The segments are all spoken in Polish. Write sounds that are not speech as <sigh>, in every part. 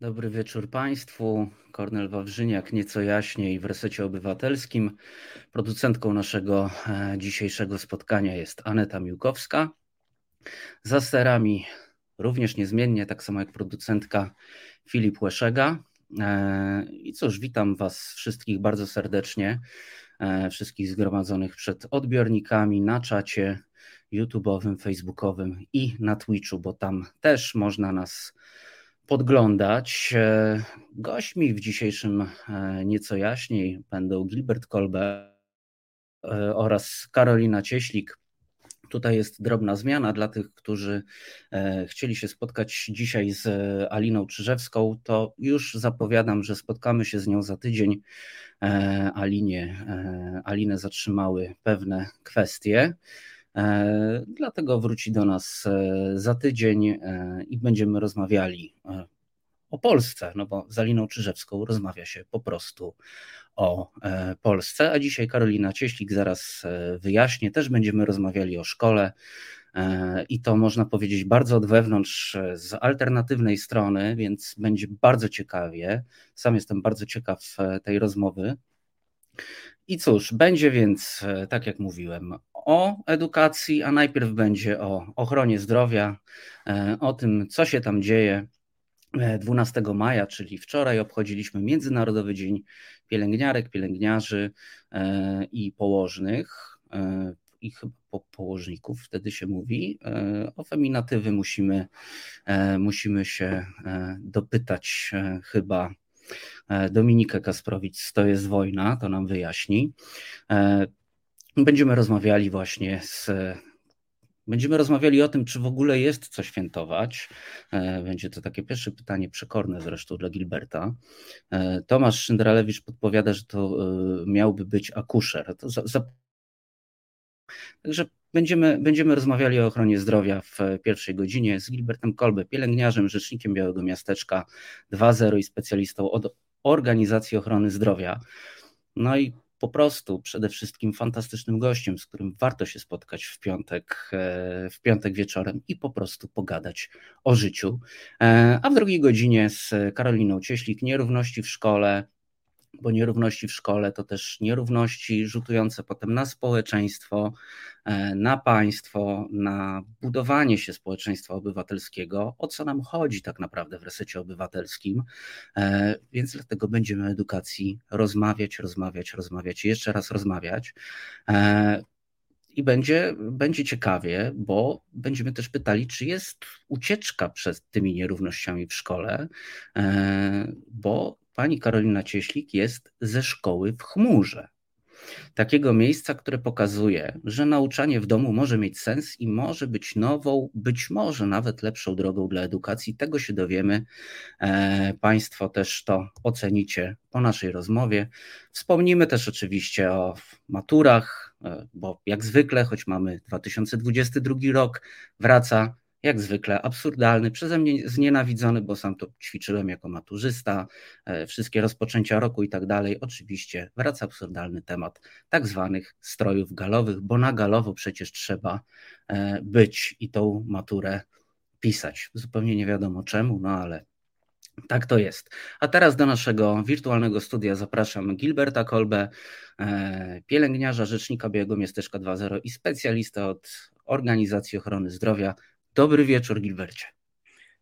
Dobry wieczór Państwu. Kornel Wawrzyniak, nieco jaśniej w resecie obywatelskim. Producentką naszego e, dzisiejszego spotkania jest Aneta Miłkowska. Za sterami również niezmiennie, tak samo jak producentka Filip Łeszega. E, I cóż, witam Was wszystkich bardzo serdecznie, e, wszystkich zgromadzonych przed odbiornikami na czacie YouTube'owym, Facebookowym i na Twitchu, bo tam też można nas podglądać. E, gośćmi w dzisiejszym e, nieco jaśniej będą Gilbert Kolbe e, oraz Karolina Cieślik. Tutaj jest drobna zmiana dla tych, którzy chcieli się spotkać dzisiaj z Aliną Czyżewską. To już zapowiadam, że spotkamy się z nią za tydzień. Alinie, Alinę zatrzymały pewne kwestie. E, dlatego wróci do nas e, za tydzień e, i będziemy rozmawiali o Polsce, no bo z Aliną Czyżewską rozmawia się po prostu o Polsce, a dzisiaj Karolina Cieślik zaraz wyjaśnię, też będziemy rozmawiali o szkole i to można powiedzieć bardzo od wewnątrz, z alternatywnej strony, więc będzie bardzo ciekawie. Sam jestem bardzo ciekaw tej rozmowy. I cóż, będzie więc, tak jak mówiłem, o edukacji, a najpierw będzie o ochronie zdrowia, e, o tym, co się tam dzieje. 12 e, maja, czyli wczoraj, obchodziliśmy Międzynarodowy Dzień Pielęgniarek, Pielęgniarzy e, i Położnych. I chyba po położników wtedy się mówi. O feminatywy musimy, musimy się dopytać chyba Dominikę Kasprowicz, to jest wojna, to nam wyjaśni. Będziemy rozmawiali właśnie z. Będziemy rozmawiali o tym, czy w ogóle jest co świętować. E, będzie to takie pierwsze pytanie, przekorne zresztą dla Gilberta. E, Tomasz Szyndralewicz podpowiada, że to e, miałby być akuszer. To za, za... Także będziemy, będziemy rozmawiali o ochronie zdrowia w pierwszej godzinie z Gilbertem Kolbe, pielęgniarzem, rzecznikiem Białego Miasteczka 2.0 i specjalistą od organizacji ochrony zdrowia. No i po prostu przede wszystkim fantastycznym gościem, z którym warto się spotkać w piątek, e, w piątek wieczorem i po prostu pogadać o życiu. E, a w drugiej godzinie z Karoliną Cieślik, nierówności w szkole, bo nierówności w szkole to też nierówności rzutujące potem na społeczeństwo, e, na państwo, na budowanie się społeczeństwa obywatelskiego, o co nam chodzi tak naprawdę w resecie obywatelskim. E, więc dlatego będziemy o edukacji rozmawiać, rozmawiać, rozmawiać i jeszcze raz rozmawiać. E, I będzie, będzie ciekawie, bo będziemy też pytali, czy jest ucieczka przed tymi nierównościami w szkole, bo pani Karolina Cieślik jest ze szkoły w chmurze. Takiego miejsca, które pokazuje, że nauczanie w domu może mieć sens i może być nową, być może nawet lepszą drogą dla edukacji. Tego się dowiemy. E, państwo też to ocenicie po naszej rozmowie. Wspomnimy też oczywiście o maturach, e, bo jak zwykle, choć mamy 2022 rok, wraca jak zwykle absurdalny, przeze mnie znienawidzony, bo sam to ćwiczyłem jako maturzysta, e, wszystkie rozpoczęcia roku i tak dalej. Oczywiście wraca absurdalny temat tak zwanych strojów galowych, bo na galowo przecież trzeba e, być i tą maturę pisać. Zupełnie nie wiadomo czemu, no ale tak to jest. A teraz do naszego wirtualnego studia zapraszam Gilberta Kolbę, e, pielęgniarza, rzecznika Białego Miasteczka 2.0 i specjalista od Organizacji Ochrony Zdrowia Dobry wieczór, Gilbercie.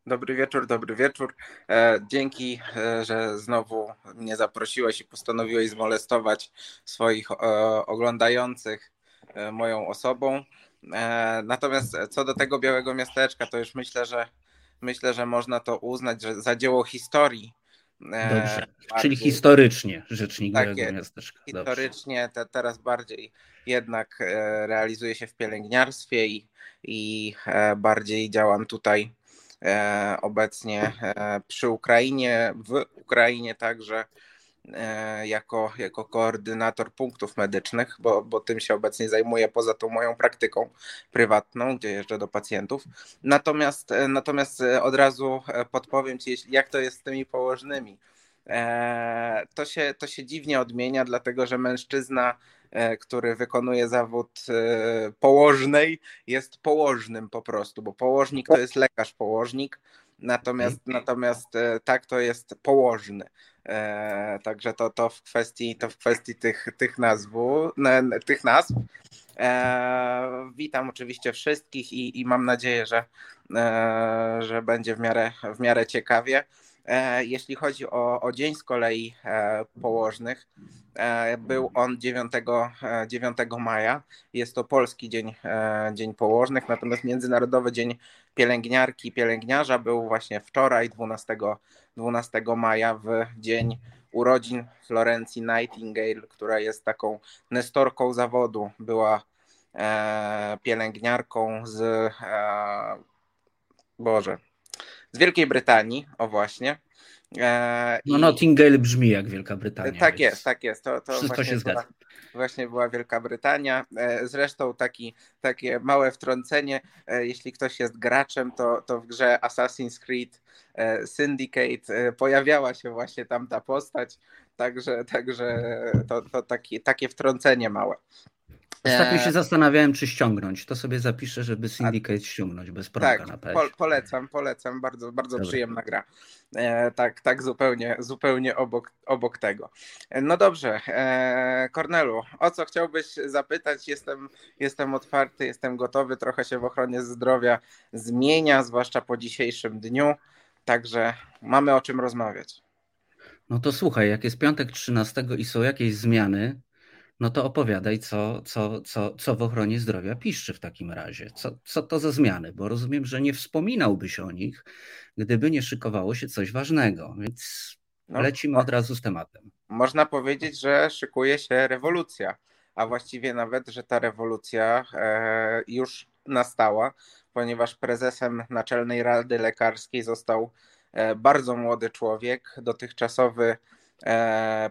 Dobry wieczór, dobry wieczór. E, dzięki, e, że znowu mnie zaprosiłeś i postanowiłeś zmolestować swoich e, oglądających moją osobą. Natomiast co do tego białego miasteczka, to już myślę, że myślę, że można to uznać że za dzieło historii. Dobrze. Czyli historycznie rzecznik tak Białego Miasteczka. Historycznie te, teraz bardziej jednak realizuje się w pielęgniarstwie i i e, bardziej działam tutaj e, obecnie e, przy Ukrainie, w Ukrainie także jako, jako koordynator punktów medycznych, bo, bo tym się obecnie zajmuję poza tą moją praktyką prywatną, gdzie jeżdżę do pacjentów. Natomiast, natomiast od razu podpowiem Ci, jak to jest z tymi położnymi. To się, to się dziwnie odmienia, dlatego że mężczyzna E, który wykonuje zawód e, położnej, jest położnym po prostu, bo położnik to jest lekarz położnik, Natomiast, okay. natomiast tak to jest położny. Także to, to w kwestii, to w kwestii tych, tych, nazwu, tych nazw. Witam oczywiście wszystkich i, i mam nadzieję, że, że będzie w miarę, w miarę ciekawie. E, jeśli chodzi o, o dzień z kolei e, położnych, e, był on 9, 9 maja. Jest to polski dzień, dzień położnych, natomiast Międzynarodowy Dzień Pielęgniarki i Pielęgniarza był właśnie wczoraj, 12, 12 maja, w dzień urodzin Florencji Nightingale, która jest taką nestorką zawodu. Była pielęgniarką z Boże, z Wielkiej Brytanii, o właśnie. E, no. Nottingham brzmi jak Wielka Brytania. Tak jest, tak jest. To, to wszystko się zgadza. Była, właśnie była Wielka Brytania. E, zresztą taki, takie małe wtrącenie, e, jeśli ktoś jest graczem, to, to w grze Assassin's Creed Syndicate pojawiała się właśnie tam ta postać, także, także to, to taki, takie wtrącenie małe. Ostatnio się zastanawiałem, czy ściągnąć. To sobie zapiszę, żeby Syndicate ściągnąć bez promka tak, na. Po, polecam, polecam. Bardzo, bardzo przyjemna gra. E, tak, tak zupełnie, zupełnie obok, obok tego. No dobrze, e, Kornelu, o co chciałbyś zapytać? Jestem, jestem otwarty, jestem gotowy. Trochę się w ochronie zdrowia zmienia, zwłaszcza po dzisiejszym dniu. Także mamy o czym rozmawiać. No to słuchaj, jak jest piątek 13 i są jakieś zmiany, no to opowiadaj, co, co, co, co w ochronie zdrowia piszczy w takim razie. Co, co to za zmiany? Bo rozumiem, że nie wspominałbyś o nich, gdyby nie szykowało się coś ważnego. Więc no, lecimy od razu z tematem. Można powiedzieć, że szykuje się rewolucja, a właściwie nawet, że ta rewolucja e, już nastała, ponieważ prezesem Naczelnej Rady Lekarskiej został e, bardzo młody człowiek, dotychczasowy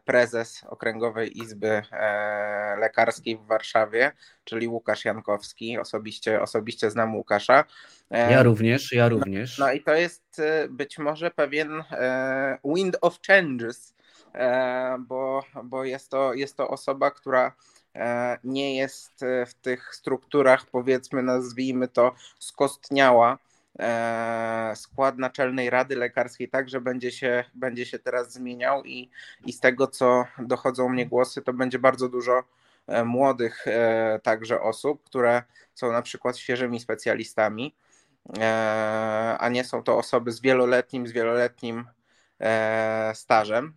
prezes Okręgowej Izby e, Lekarskiej w Warszawie, czyli Łukasz Jankowski. Osobiście, osobiście znam Łukasza. E, ja również, ja również. No, no i to jest być może pewien wind of changes, bo, bo jest, to, jest to osoba, która nie jest w tych strukturach, powiedzmy, nazwijmy to, skostniała E, skład Naczelnej Rady Lekarskiej także będzie się, będzie się teraz zmieniał i, i z tego, co dochodzą mnie głosy, to będzie bardzo dużo e, młodych e, także osób, które są na przykład świeżymi specjalistami, a nie są to osoby z wieloletnim, z wieloletnim stażem.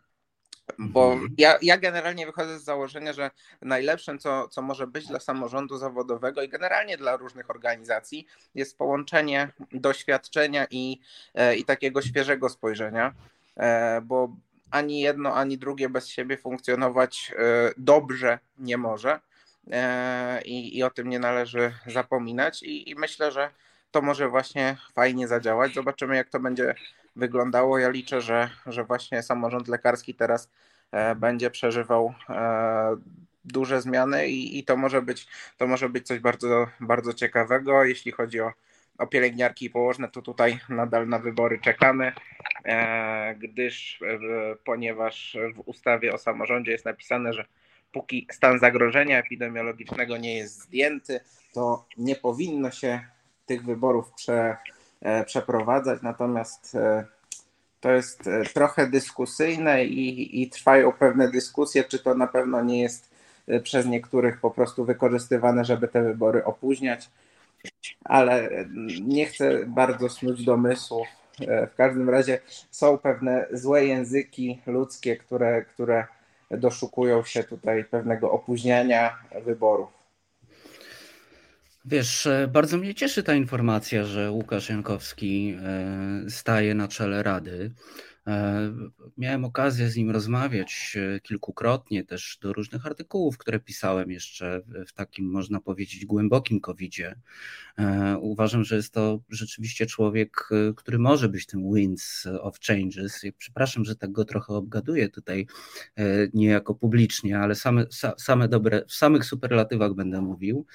Bo mhm. ja, ja generalnie wychodzę z założenia, że najlepszym, co, co może być dla samorządu zawodowego i generalnie dla różnych organizacji, jest połączenie doświadczenia i, e, i takiego świeżego spojrzenia, e, bo ani jedno, ani drugie bez siebie funkcjonować e, dobrze nie może. I, i o tym nie należy zapominać. I, I myślę, że to może właśnie fajnie zadziałać. Zobaczymy, jak to będzie wyglądało. Ja liczę, że, że właśnie samorząd lekarski teraz e, będzie przeżywał e, duże zmiany i, i to, może być, to może być coś bardzo, bardzo ciekawego. Jeśli chodzi o, o pielęgniarki i położne, to tutaj nadal na wybory czekamy, e, gdyż ponieważ w ustawie o samorządzie jest napisane, że póki stan zagrożenia epidemiologicznego nie jest zdjęty, to nie powinno się tych wyborów prze, przeprowadzać, natomiast e, to jest e, trochę dyskusyjne i, i trwają pewne dyskusje, czy to na pewno nie jest przez niektórych po prostu wykorzystywane, żeby te wybory opóźniać, ale nie chcę bardzo snuć domysłów. W każdym razie są pewne złe języki ludzkie, które, które doszukują się tutaj pewnego opóźniania wyborów. Wiesz, e, bardzo mnie cieszy ta informacja, że Łukasz Jankowski e, staje na czele Rady. E, miałem okazję z nim rozmawiać kilkukrotnie, też do różnych artykułów, które pisałem jeszcze w takim, można powiedzieć, głębokim COVID-zie. Uważam, że jest to rzeczywiście człowiek, który może być tym winds of changes. Przepraszam, że tak go trochę obgaduję tutaj niejako publicznie, ale same, same dobre, w samych superlatywach będę mówił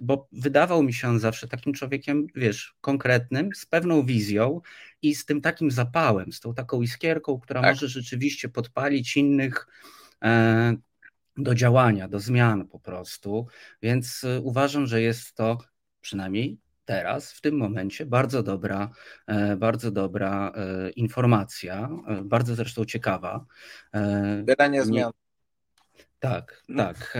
bo wydawał mi się on zawsze takim człowiekiem, wiesz, konkretnym, z pewną wizją i z tym takim zapałem, z tą taką iskierką, która tak. może rzeczywiście podpalić innych e, do działania, do zmian po prostu. Więc e, uważam, że jest to przynajmniej teraz, w tym momencie, bardzo dobra, bardzo dobra informacja, bardzo zresztą ciekawa. Wydanie zmian. Tak, no. tak.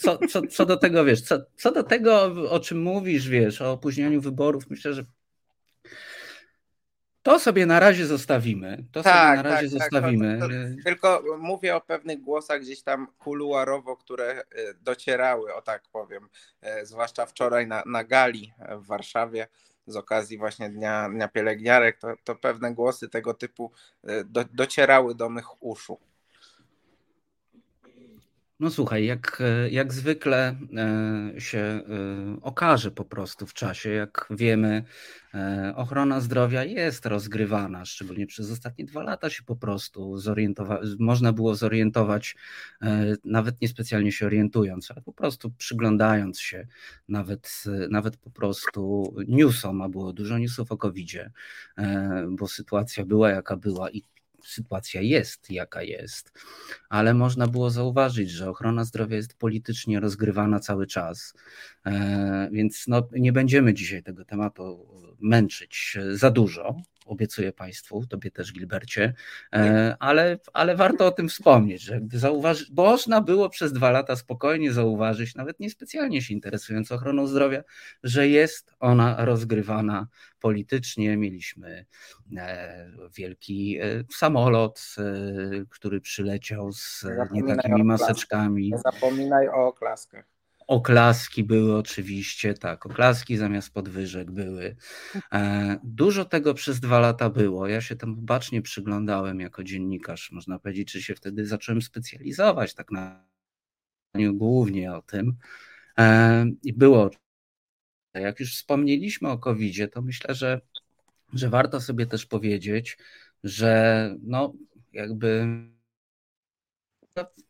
Co, co, co do tego wiesz, co, co do tego, o czym mówisz, wiesz, o opóźnianiu wyborów, myślę, że to sobie na razie zostawimy. To tak, sobie na razie tak, tak. zostawimy. Tak, to, to, tylko mówię o pewnych głosach gdzieś tam kuluarowo, które e, docierały, o tak powiem, e, zwłaszcza wczoraj na, na gali w Warszawie z okazji właśnie Dnia, Dnia Pielęgniarek, to, pewne głosy tego typu e, do, docierały do mych uszu. No słuchaj, jak, jak zwykle e, się e, okaże po prostu w czasie, jak wiemy, e, ochrona zdrowia jest rozgrywana, szczególnie przez ostatnie dwa lata się po prostu zorientować, można było zorientować, nawet niespecjalnie się orientując, ale po prostu przyglądając się, nawet, nawet po prostu newsom, a było dużo newsów o COVID-zie, bo sytuacja była jaka była i sytuacja jest jaka jest, ale można było zauważyć, że ochrona zdrowia jest politycznie rozgrywana cały czas, e, więc no, nie będziemy dzisiaj tego tematu męczyć za dużo obiecuję Państwu, Tobie też Gilbercie, e, ale, ale warto o tym wspomnieć, że zauważyć, bo można było przez dwa lata spokojnie zauważyć, nawet niespecjalnie się interesując ochroną zdrowia, że jest ona rozgrywana politycznie. Mieliśmy e, wielki e, samolot, który przyleciał z nie takimi maseczkami. Nie zapominaj o oklaskach. Oklaski były oczywiście, tak, oklaski zamiast podwyżek były. E, dużo tego przez dwa lata było. Ja się tam bacznie przyglądałem jako dziennikarz, można powiedzieć, że się wtedy zacząłem specjalizować tak na głównie o tym. E, I było, jak już wspomnieliśmy o covid to myślę, że, że warto sobie też powiedzieć, że no jakby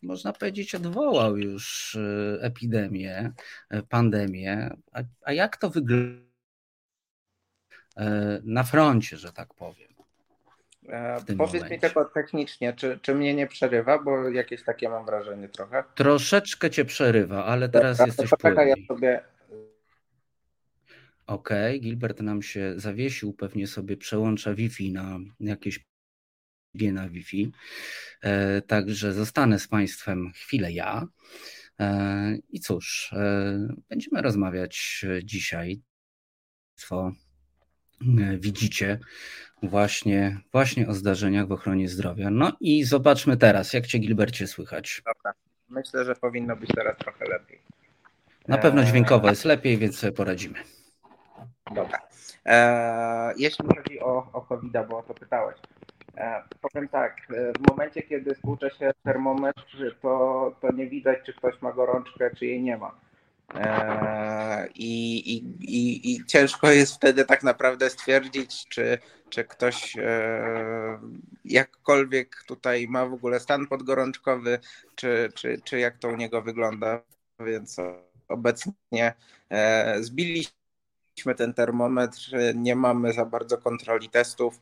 można powiedzieć, odwołał już y, epidemię, y, pandemię. A, a jak to wygląda y, na froncie, że tak powiem? E, powiedz momencie. mi tylko technicznie, czy, czy mnie nie przerywa, bo jakieś takie mam wrażenie trochę. Troszeczkę cię przerywa, ale teraz Dobra, jesteś płynny. Ja sobie... Okej, okay, Gilbert nam się zawiesił, pewnie sobie przełącza Wi-Fi na jakieś na Wi-Fi. E, także zostanę z Państwem chwilę ja. E, I cóż, e, będziemy rozmawiać dzisiaj. Co widzicie właśnie, właśnie o zdarzeniach w ochronie zdrowia. No i zobaczmy teraz, jak Cię Gilbercie słychać. Dobra. Myślę, że powinno być teraz trochę lepiej. Na pewno dźwiękowo jest lepiej, więc sobie poradzimy. Dobra. Jeśli chodzi o, o covid bo o to pytałeś, powiem tak, e, w momencie, kiedy stłucze się termometr, to, to nie widać, czy ktoś ma gorączkę, czy jej nie ma. E, I, i, i, I ciężko jest wtedy tak naprawdę stwierdzić, czy, czy ktoś jakkolwiek tutaj ma w ogóle stan podgorączkowy, czy, czy, czy jak to u niego wygląda. Więc obecnie zbiliśmy ten termometr, nie mamy za bardzo kontroli testów.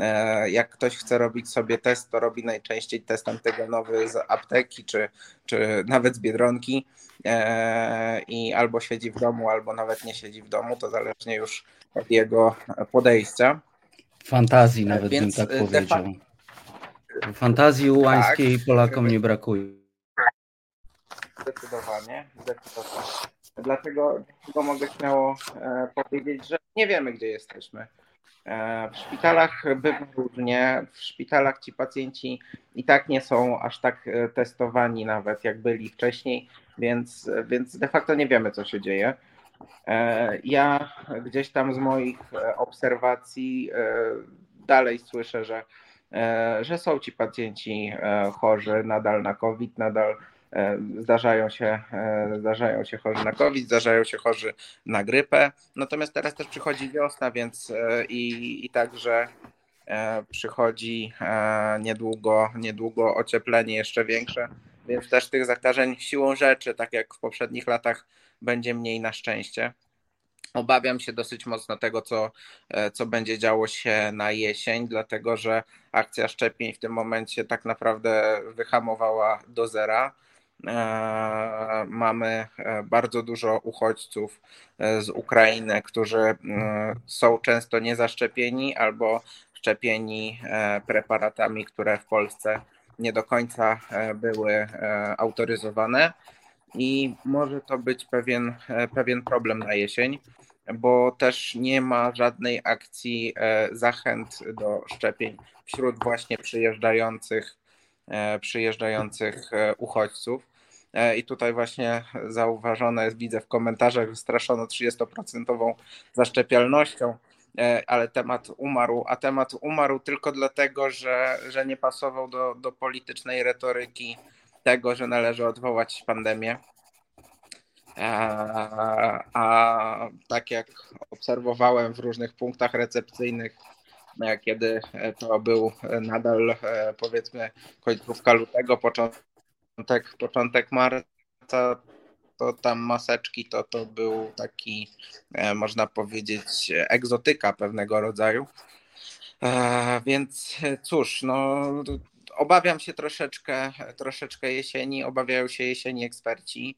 E, jak ktoś chce robić sobie test, to robi najczęściej test antygenowy z apteki, czy, czy nawet z biedronki e, i albo siedzi w domu, albo nawet nie siedzi w domu, to zależnie już od jego podejścia. Fantazji nawet Więc bym tak powiedział. Fantazji ułańskiej tak, Polakom nie brakuje. Zdecydowanie, zdecydowanie. Dlatego, dlatego mogę śmiało e, powiedzieć, że nie wiemy, gdzie jesteśmy. E, w szpitalach bywa różnie. W szpitalach ci pacjenci i tak nie są aż tak e, testowani nawet jak byli wcześniej, więc, więc de facto nie wiemy, co się dzieje. E, ja gdzieś tam z moich obserwacji dalej słyszę, że, że są ci pacjenci chorzy nadal na COVID, nadal zdarzają się, e, zdarzają się chorzy na COVID, zdarzają się chorzy na grypę. Natomiast teraz też przychodzi wiosna, więc e, i, i także przychodzi niedługo, niedługo ocieplenie jeszcze większe, więc też tych zakażeń siłą rzeczy, tak jak w poprzednich latach, będzie mniej na szczęście. Obawiam się dosyć mocno tego, co, co będzie działo się na jesień, dlatego że akcja szczepień w tym momencie tak naprawdę wyhamowała do zera. Mamy bardzo dużo uchodźców z Ukrainy, którzy są często niezaszczepieni albo szczepieni preparatami, które w Polsce nie do końca były autoryzowane. I może to być pewien, pewien problem na jesień bo też nie ma żadnej akcji e, zachęt do szczepień wśród właśnie przyjeżdżających, e, przyjeżdżających e, uchodźców. I tutaj właśnie zauważone jest, widzę w komentarzach, że straszono 30% zaszczepialnością, ale temat umarł, a temat umarł tylko dlatego, że, że nie pasował do, do politycznej retoryki tego, że należy odwołać pandemię. A, a tak jak obserwowałem w różnych punktach recepcyjnych, e, kiedy to był nadal e, powiedzmy końcówka lutego, początek, początek marca, to tam maseczki to, to był taki, e, można powiedzieć, egzotyka pewnego rodzaju. Więc cóż, no, obawiam się troszeczkę, troszeczkę jesieni, obawiają się jesieni eksperci.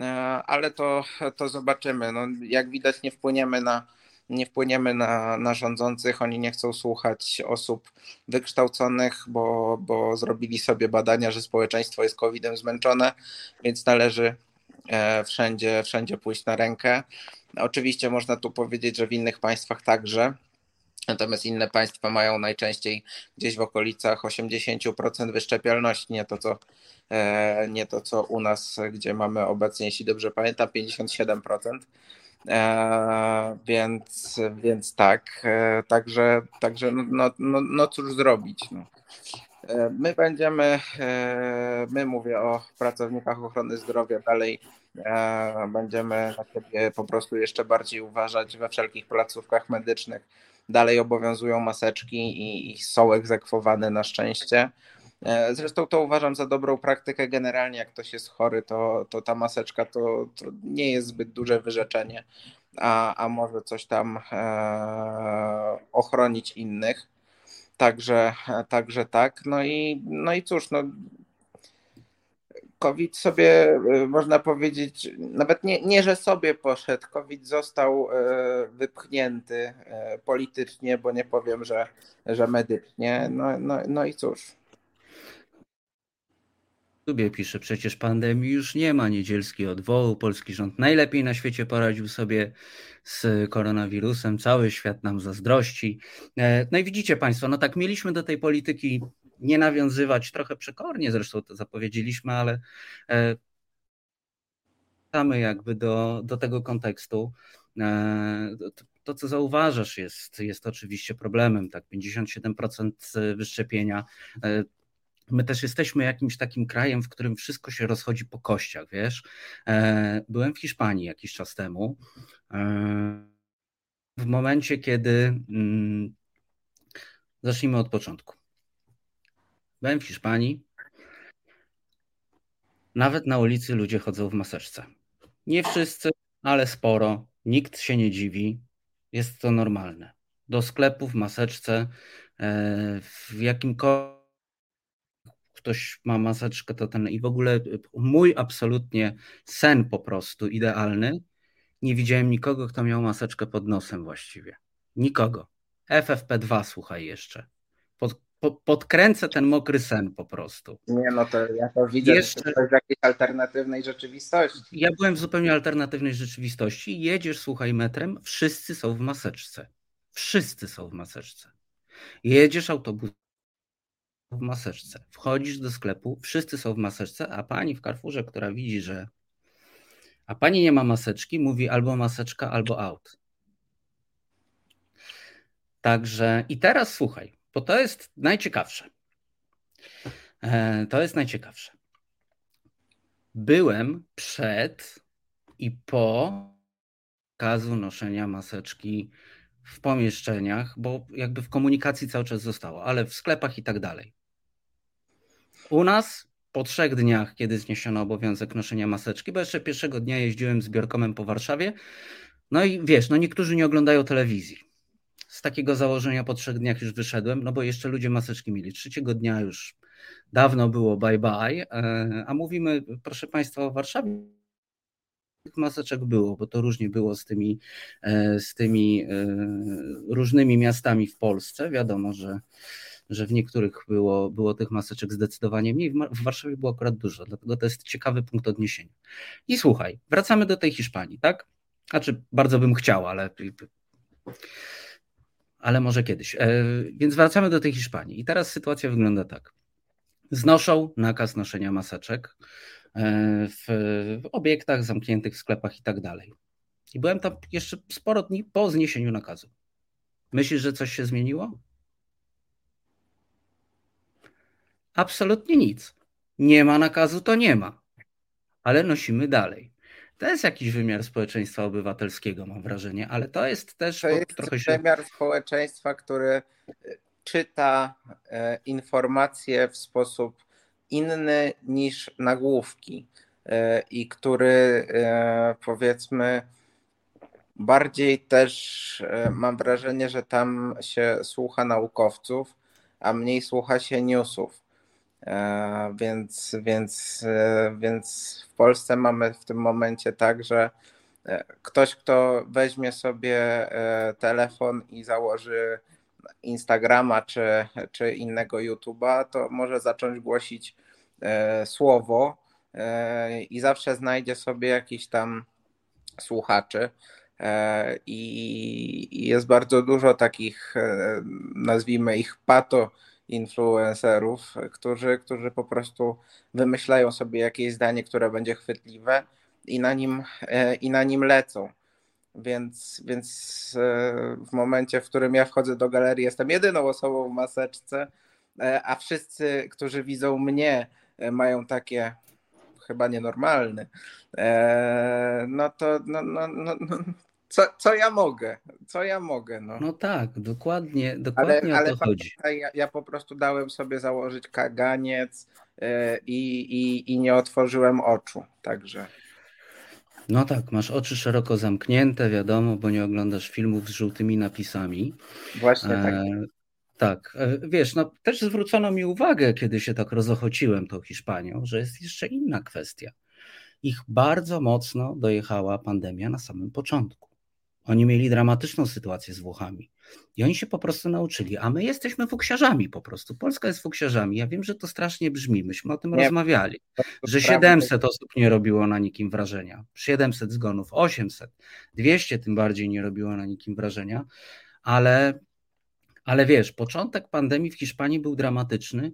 E, ale to, to zobaczymy. No, jak widać, nie wpłyniemy na, nie wpłyniemy na, na rządzących, oni nie chcą słuchać osób wykształconych, bo, bo zrobili sobie badania, że społeczeństwo jest COVID-em zmęczone, więc należy e, wszędzie, wszędzie pójść na rękę. Oczywiście można tu powiedzieć, że w innych państwach także. Natomiast inne państwa mają najczęściej gdzieś w okolicach 80% wyszczepialności, nie to co E, nie to co u nas, gdzie mamy obecnie, jeśli dobrze pamiętam, 57%. E, więc, więc tak, e, także, także no, no, no, no cóż zrobić. No. My będziemy, my mówię o pracownikach ochrony zdrowia, dalej będziemy na siebie po prostu jeszcze bardziej uważać we wszelkich placówkach medycznych. Dalej obowiązują maseczki i, i są egzekwowane na szczęście. E, zresztą to uważam za dobrą praktykę generalnie, jak ktoś jest chory, to, to ta maseczka to, to nie jest zbyt duże wyrzeczenie, a, a może coś tam e, ochronić innych. Także, także tak. No i, no i cóż, no, COVID sobie, e, można powiedzieć, nawet nie, nie, że sobie poszedł, COVID został e, wypchnięty politycznie, bo nie powiem, że, że medycznie. No, no, no i cóż. Tubie pisze, przecież pandemii już nie ma, niedzielski odwoł, polski rząd najlepiej na świecie poradził sobie z koronawirusem, cały świat nam zazdrości. E, no i widzicie Państwo, no tak mieliśmy do tej polityki nie nawiązywać, trochę przekornie zresztą to zapowiedzieliśmy, ale wracamy jakby do, do tego kontekstu. E, to, co zauważasz, jest, jest oczywiście problemem. Tak, 57% wyszczepienia e, My też jesteśmy jakimś takim krajem, w którym wszystko się rozchodzi po kościach, wiesz. E, byłem w Hiszpanii jakiś czas temu. E, w momencie, kiedy. Mm, zacznijmy od początku. Byłem w Hiszpanii. Nawet na ulicy ludzie chodzą w maseczce. Nie wszyscy, ale sporo. Nikt się nie dziwi. Jest to normalne. Do sklepu w maseczce, e, w jakimkolwiek ktoś ma maseczkę, to ten i w ogóle mój absolutnie sen po prostu idealny. Nie widziałem nikogo, kto miał maseczkę pod nosem właściwie. Nikogo. FFP2 słuchaj jeszcze. Pod, po, podkręcę ten mokry sen po prostu. Nie, no to ja to widzę jeszcze, w jakiejś alternatywnej rzeczywistości. Ja byłem w zupełnie alternatywnej rzeczywistości. Jedziesz, słuchaj, metrem, wszyscy są w maseczce. Wszyscy są w maseczce. Jedziesz autobusem, w maseczce. Wchodzisz do sklepu, wszyscy są w maseczce, a pani w Carrefourze, która widzi, że a pani nie ma maseczki, mówi albo maseczka, albo out. Także i teraz słuchaj, bo to jest najciekawsze. E, to jest najciekawsze. Byłem przed i po kazu noszenia maseczki w pomieszczeniach, bo jakby w komunikacji cały czas zostało, ale w sklepach i tak dalej. U nas po trzech dniach, kiedy zniesiono obowiązek noszenia maseczki, bo jeszcze pierwszego dnia jeździłem zbiorkomem po Warszawie, no i wiesz, no niektórzy nie oglądają telewizji. Z takiego założenia po trzech dniach już wyszedłem, no bo jeszcze ludzie maseczki mieli. Trzeciego dnia już dawno było bye bye, a mówimy, proszę Państwa, o Warszawie tych maseczek było, bo to różnie było z tymi, z tymi różnymi miastami w Polsce. Wiadomo, że że w niektórych było, było tych maseczek zdecydowanie mniej, w Warszawie było akurat dużo, dlatego to jest ciekawy punkt odniesienia. I słuchaj, wracamy do tej Hiszpanii, tak? Znaczy, bardzo bym chciał, ale, ale może kiedyś. E, więc wracamy do tej Hiszpanii. I teraz sytuacja wygląda tak. Znoszą nakaz noszenia maseczek e, w, w obiektach zamkniętych, w sklepach i tak dalej. I byłem tam jeszcze sporo dni po zniesieniu nakazu. Myślisz, że coś się zmieniło? Absolutnie nic. Nie ma nakazu, to nie ma. Ale nosimy dalej. To jest jakiś wymiar społeczeństwa obywatelskiego, mam wrażenie, ale to jest też to jest trochę się... wymiar społeczeństwa, który e, czyta e, informacje w sposób inny niż nagłówki e, i który powiedzmy bardziej też mam wrażenie, że tam się słucha naukowców, a mniej słucha się newsów. E, więc, więc, e, więc w Polsce mamy w tym momencie tak, że e, ktoś, kto weźmie sobie telefon i założy Instagrama czy, czy innego YouTube'a, to może zacząć głosić słowo i zawsze znajdzie sobie jakiś tam słuchaczy. I jest bardzo dużo takich, nazwijmy ich pato influencerów, którzy, którzy po prostu wymyślają sobie jakieś zdanie, które będzie chwytliwe i na nim, e, i na nim lecą. Więc, więc e, w momencie, w którym ja wchodzę do galerii, jestem jedyną osobą w maseczce, e, a wszyscy, którzy widzą mnie, mają takie chyba nienormalny, no to no, no, no, no co, co ja mogę? Co ja mogę? No, no tak, dokładnie, dokładnie ale, ale chodzi. Ja, ja po prostu dałem sobie założyć kaganiec yy, i, i nie otworzyłem oczu, także. No tak, masz oczy szeroko zamknięte, wiadomo, bo nie oglądasz filmów z żółtymi napisami. Właśnie tak. E, tak, e, wiesz, no też zwrócono mi uwagę, kiedy się tak rozochociłem tą Hiszpanią, że jest jeszcze inna kwestia. Ich bardzo mocno dojechała pandemia na samym początku. Oni mieli dramatyczną sytuację z Włochami. I oni się po prostu nauczyli, a my jesteśmy fuksiarzami po prostu. Polska jest fuksiarzami. Ja wiem, że to strasznie brzmi, myśmy o tym nie, rozmawiali, że 700 osób nie robiło na nikim wrażenia, 700 zgonów, 800, 200 tym bardziej nie robiło na nikim wrażenia, ale, ale wiesz, początek pandemii w Hiszpanii był dramatyczny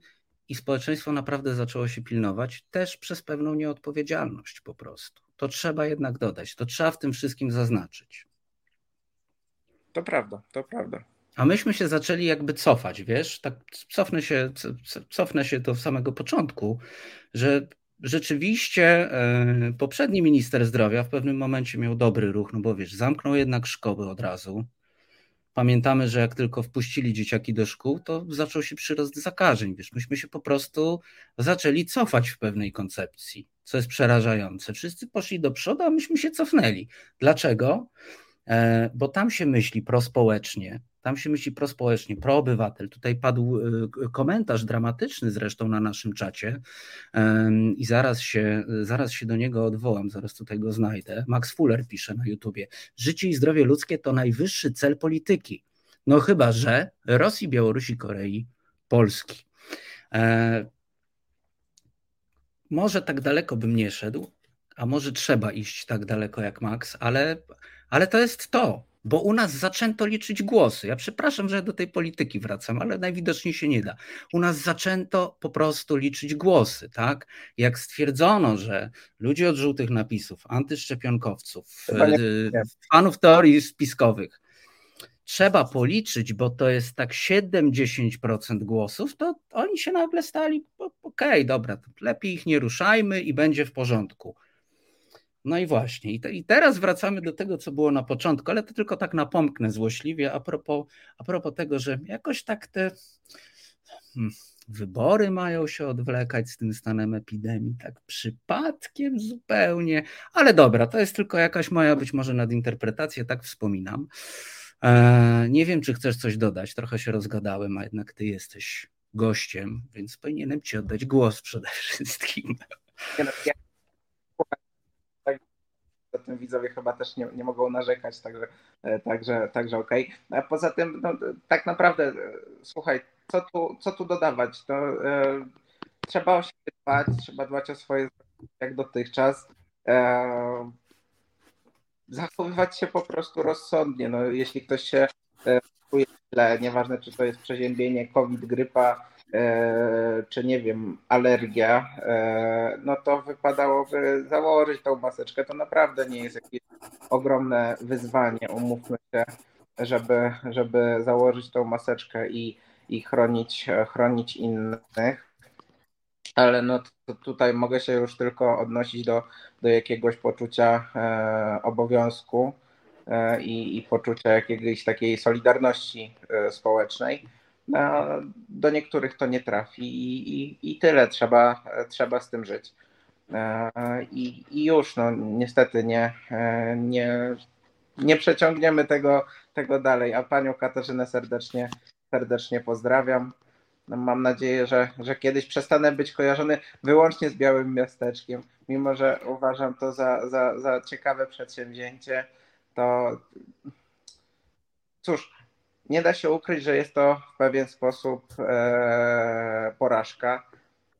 i społeczeństwo naprawdę zaczęło się pilnować, też przez pewną nieodpowiedzialność po prostu. To trzeba jednak dodać, to trzeba w tym wszystkim zaznaczyć. To prawda, to prawda. A myśmy się zaczęli jakby cofać, wiesz, tak cofnę się, cofnę się do samego początku, że rzeczywiście e, poprzedni minister zdrowia w pewnym momencie miał dobry ruch, no bo wiesz, zamknął jednak szkoły od razu. Pamiętamy, że jak tylko wpuścili dzieciaki do szkół, to zaczął się przyrost zakażeń. Wiesz, myśmy się po prostu zaczęli cofać w pewnej koncepcji, co jest przerażające. Wszyscy poszli do przodu, a myśmy się cofnęli. Dlaczego? E, bo tam się myśli prospołecznie, tam się myśli prospołecznie, proobywatel. Tutaj padł e, komentarz dramatyczny zresztą na naszym czacie i zaraz się, zaraz się do niego odwołam, zaraz tutaj go znajdę. Max Fuller pisze na YouTubie, życie i zdrowie ludzkie to najwyższy cel polityki. No chyba, że Rosji, Białorusi, Korei, Polski. E, może tak daleko bym nie szedł, a może trzeba iść tak daleko jak Max, ale ale to jest to, bo u nas zaczęto liczyć głosy. Ja przepraszam, że do tej polityki wracam, ale najwidoczniej się nie da. U nas zaczęto po prostu liczyć głosy, tak? Jak stwierdzono, że ludzie od żółtych napisów, antyszczepionkowców, e, fanów teorii spiskowych, trzeba policzyć, bo to jest tak 7-10% głosów, to oni się nagle stali, okej, okay, dobra, lepiej ich nie ruszajmy i będzie w porządku. No i właśnie. I, te, I, teraz wracamy do tego, co było na początku, ale to tylko tak napomknę złośliwie a propos, a propos tego, że jakoś tak te hmm, wybory mają się odwlekać z tym stanem epidemii, tak przypadkiem zupełnie. Ale dobra, to jest tylko jakaś moja być może nadinterpretacja, tak wspominam. E, nie wiem, czy chcesz coś dodać. Trochę się rozgadałem, a jednak ty jesteś gościem, więc powinienem Ci oddać głos przede wszystkim. No, ja, tym widzowie chyba też nie, nie mogą narzekać, także, e, także, także okej. Okay. Poza tym, no, tak naprawdę, e, słuchaj, co tu, co tu dodawać? To e, trzeba o siebie dbać, trzeba dbać o swoje jak dotychczas. E, zachowywać się po prostu rozsądnie. No, jeśli ktoś się e, czuje źle, nieważne czy to jest przeziębienie, COVID, grypa, czy nie wiem, alergia, e, no to wypadałoby założyć tą maseczkę. To naprawdę nie jest jakieś ogromne wyzwanie, umówmy się, żeby, żeby założyć tą maseczkę i, i chronić, chronić innych ale no tutaj mogę się już tylko odnosić do, do jakiegoś poczucia e, obowiązku e, i, i poczucia jakiejś takiej solidarności e, społecznej. No, do niektórych to nie trafi i, i, i tyle, trzeba, trzeba z tym żyć. E, I, I już, no niestety nie, e, nie, nie przeciągniemy tego, tego dalej. A panią Katarzynę serdecznie, serdecznie pozdrawiam. No, mam nadzieję, że, że kiedyś przestanę być kojarzony wyłącznie z białym miasteczkiem. Mimo, że uważam to za, za, za ciekawe przedsięwzięcie, to cóż, nie da się ukryć, że jest to w pewien sposób e, porażka.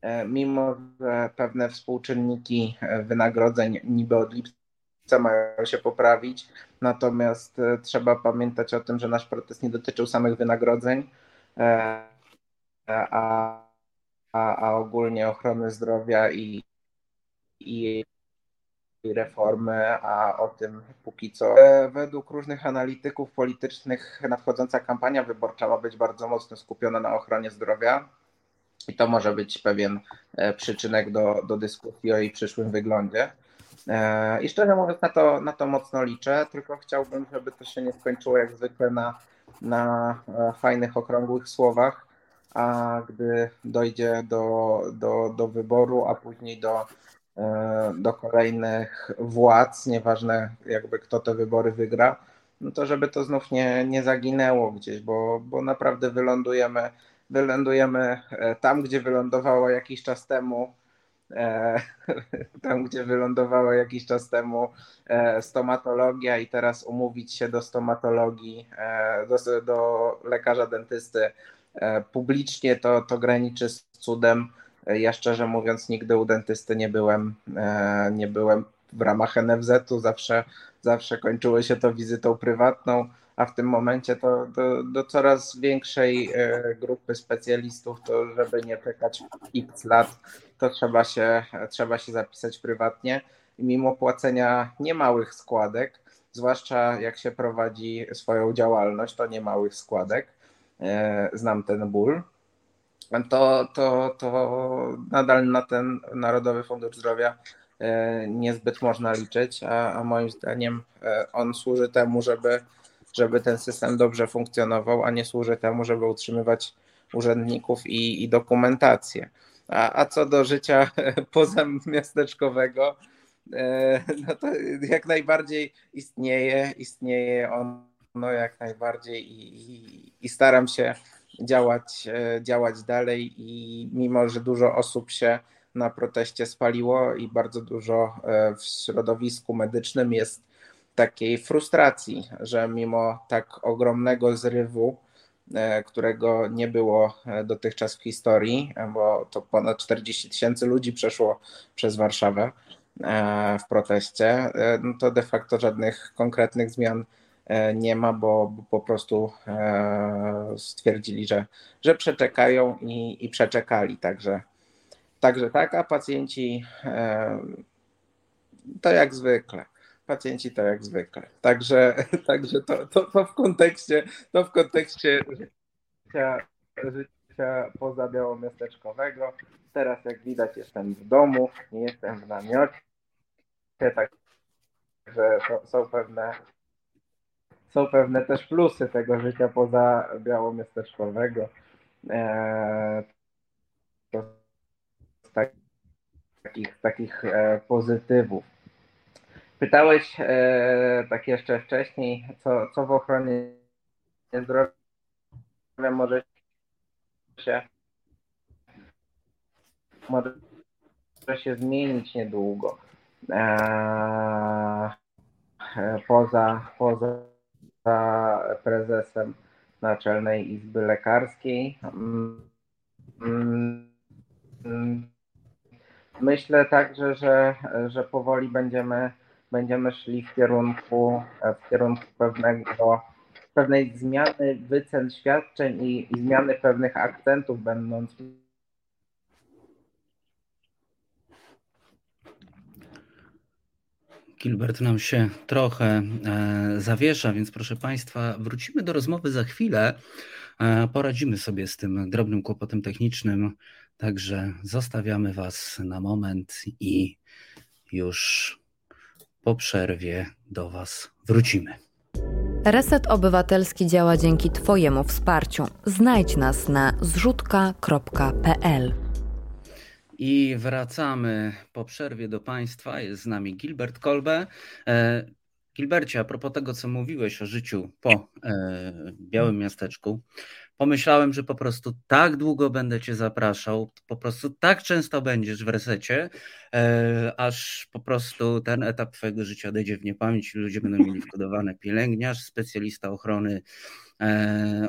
E, mimo, że pewne współczynniki wynagrodzeń niby od lipca mają się poprawić, natomiast e, trzeba pamiętać o tym, że nasz protest nie dotyczył samych wynagrodzeń. E, a, a, a ogólnie ochrony zdrowia i, i reformy, a o tym póki co. E, według różnych analityków politycznych nadchodząca kampania wyborcza ma być bardzo mocno skupiona na ochronie zdrowia i to może być pewien e, przyczynek do, do dyskusji o jej przyszłym wyglądzie. E, I szczerze mówiąc, na to, na to mocno liczę, tylko chciałbym, żeby to się nie skończyło jak zwykle na, na fajnych, okrągłych słowach, a gdy dojdzie do, do, do wyboru, a później do, do kolejnych władz, nieważne jakby kto te wybory wygra, no to żeby to znów nie, nie zaginęło gdzieś, bo, bo naprawdę wylądujemy, wylądujemy e, tam, gdzie wylądowało jakiś czas temu, e, <laughs> tam, gdzie wylądowała jakiś czas temu stomatologia i teraz umówić się do stomatologii, do, do lekarza dentysty E, publicznie to, to graniczy z cudem. E, ja szczerze mówiąc nigdy u dentysty nie byłem, e, nie byłem w ramach NFZ-u, zawsze, zawsze kończyło się to wizytą prywatną, a w tym momencie to do, do coraz większej grupy specjalistów, to żeby nie czekać x lat, to trzeba się, trzeba się zapisać prywatnie. I mimo płacenia niemałych składek, zwłaszcza jak się prowadzi swoją działalność, to niemałych składek, E, znam ten ból, to, to, to nadal na ten Narodowy Fundusz Zdrowia e, niezbyt można liczyć, a, a moim zdaniem e, on służy temu, żeby, żeby ten system dobrze funkcjonował, a nie służy temu, żeby utrzymywać urzędników i, i dokumentację. A, a co do życia <laughs> pozamiasteczkowego, no to jak najbardziej istnieje, istnieje on no jak najbardziej i, i, i, staram się działać, e, działać dalej i mimo, że dużo osób się na proteście spaliło i bardzo dużo e, w środowisku medycznym jest takiej frustracji, że mimo tak ogromnego zrywu, e, którego nie było dotychczas w historii, bo to ponad 40 tysięcy ludzi przeszło przez Warszawę w proteście, no to de facto żadnych konkretnych zmian nie ma, bo, bo po prostu e, stwierdzili, że, że przeczekają i, i przeczekali. Także, także tak, a pacjenci e, to jak zwykle. Pacjenci to jak zwykle. Także, <laughs> także to, to, to w kontekście, to w kontekście życia, życia poza białomiasteczkowego. Teraz jak widać jestem w domu, nie jestem w namiocie, także są pewne są pewne też plusy tego życia poza białomiasteczkowego. E, to z takich, takich e, pozytywów. Pytałeś e, tak jeszcze wcześniej, co, co w ochronie zdrowia może się może się zmienić niedługo. Poza, poza prezesem Naczelnej Izby Lekarskiej. Mm, myślę także, że, że powoli będziemy, będziemy szli w kierunku, w kierunku pewnego, pewnej zmiany wycen świadczeń i, i zmiany pewnych akcentów, będąc Gilbert nam się trochę e, zawiesza, więc proszę Państwa, wrócimy do rozmowy za chwilę. E, poradzimy sobie z tym drobnym kłopotem technicznym, także zostawiamy Was na moment i już po przerwie do Was wrócimy. Reset Obywatelski działa dzięki Twojemu wsparciu. Znajdź nas na zrzutka.pl. I wracamy po przerwie do Państwa. Jest z nami Gilbert Kolbe. E, Gilbercie, a propos tego, co mówiłeś o życiu po e, Białym Miasteczku, pomyślałem, że po prostu tak długo będę Cię zapraszał, po prostu tak często będziesz w resecie, e, aż po prostu ten etap Twojego życia odejdzie w niepamięć i ludzie będą mieli <laughs> wkodowane pielęgniarz, specjalista ochrony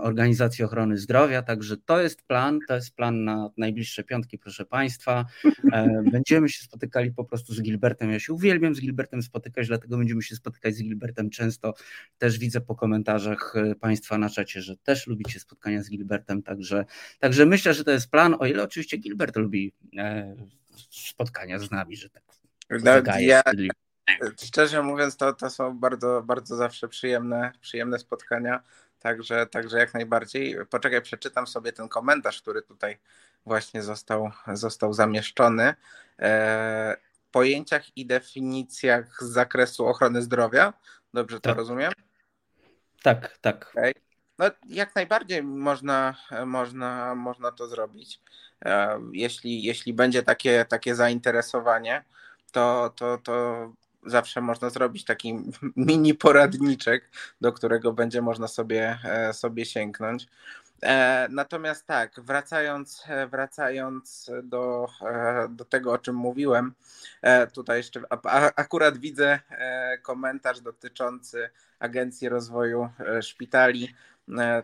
Organizacji Ochrony Zdrowia. Także to jest plan, to jest plan na najbliższe piątki, proszę Państwa. E, <laughs> będziemy się spotykali po prostu z Gilbertem. Ja się uwielbiam z Gilbertem spotykać, dlatego będziemy się spotykać z Gilbertem często. Też widzę po komentarzach e, Państwa na czacie, że też lubicie spotkania z Gilbertem. Także, także myślę, że to jest plan, o ile oczywiście Gilbert lubi spotkania z nami, że tak. No, ja, szczerze mówiąc, to, to są bardzo, bardzo zawsze przyjemne, przyjemne spotkania. Także, także jak najbardziej. Poczekaj, przeczytam sobie ten komentarz, który tutaj właśnie został, został zamieszczony. E, pojęciach i definicjach z zakresu ochrony zdrowia. Dobrze to tak. rozumiem? Tak, tak. Okay. No, jak najbardziej można, można, można to zrobić. E, jeśli, jeśli będzie takie, takie zainteresowanie, to, to, to zawsze można zrobić taki <laughs> mini poradniczek, do którego będzie można sobie, e, sobie sięgnąć. E, natomiast tak, wracając, e, wracając do, do tego, o czym mówiłem, tutaj jeszcze akurat widzę komentarz dotyczący Agencji Rozwoju Szpitali.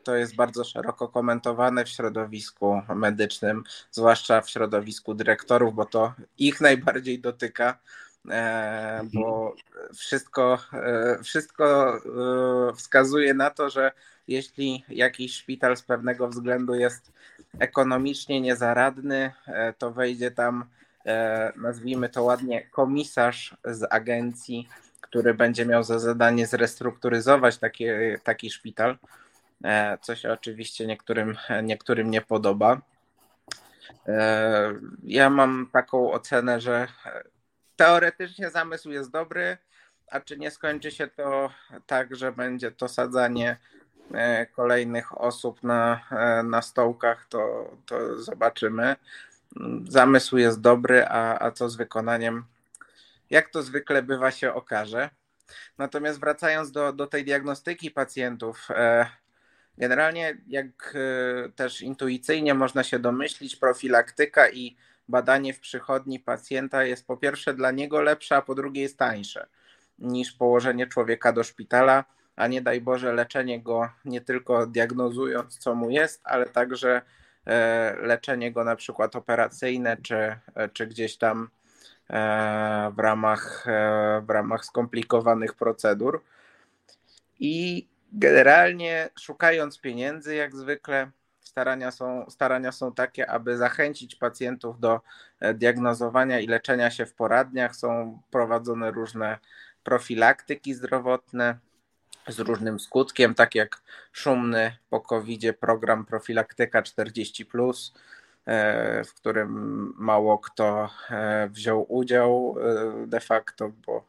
To jest bardzo szeroko komentowane w środowisku medycznym, zwłaszcza w środowisku dyrektorów, bo to ich najbardziej dotyka. E, bo wszystko, e, wszystko e, wskazuje na to, że jeśli jakiś szpital z pewnego względu jest ekonomicznie niezaradny, to wejdzie tam, nazwijmy to ładnie, komisarz z agencji, który będzie miał za zadanie zrestrukturyzować taki, taki szpital, co się oczywiście niektórym, niektórym nie podoba. Ja mam taką ocenę, że teoretycznie zamysł jest dobry, a czy nie skończy się to tak, że będzie to sadzanie e, kolejnych osób na, e, na stołkach, to, to zobaczymy. Zamysł jest dobry, a, a co z wykonaniem, jak to zwykle bywa, się okaże. Natomiast wracając do, do tej diagnostyki pacjentów, e, generalnie jak też intuicyjnie można się domyślić, profilaktyka i badanie w przychodni pacjenta jest po pierwsze dla niego lepsze, a po drugie jest tańsze niż położenie człowieka do szpitala, a nie daj Boże leczenie go nie tylko diagnozując, co mu jest, ale także e, leczenie go na przykład operacyjne, czy, e, czy gdzieś tam e, w ramach, w ramach skomplikowanych procedur. I generalnie szukając pieniędzy, jak zwykle, starania są, starania są takie, aby zachęcić pacjentów do e, diagnozowania i leczenia się w poradniach. Są prowadzone różne profilaktyki zdrowotne z różnym skutkiem, tak jak szumny po covid program Profilaktyka 40, e, w którym mało kto e, wziął udział de facto, bo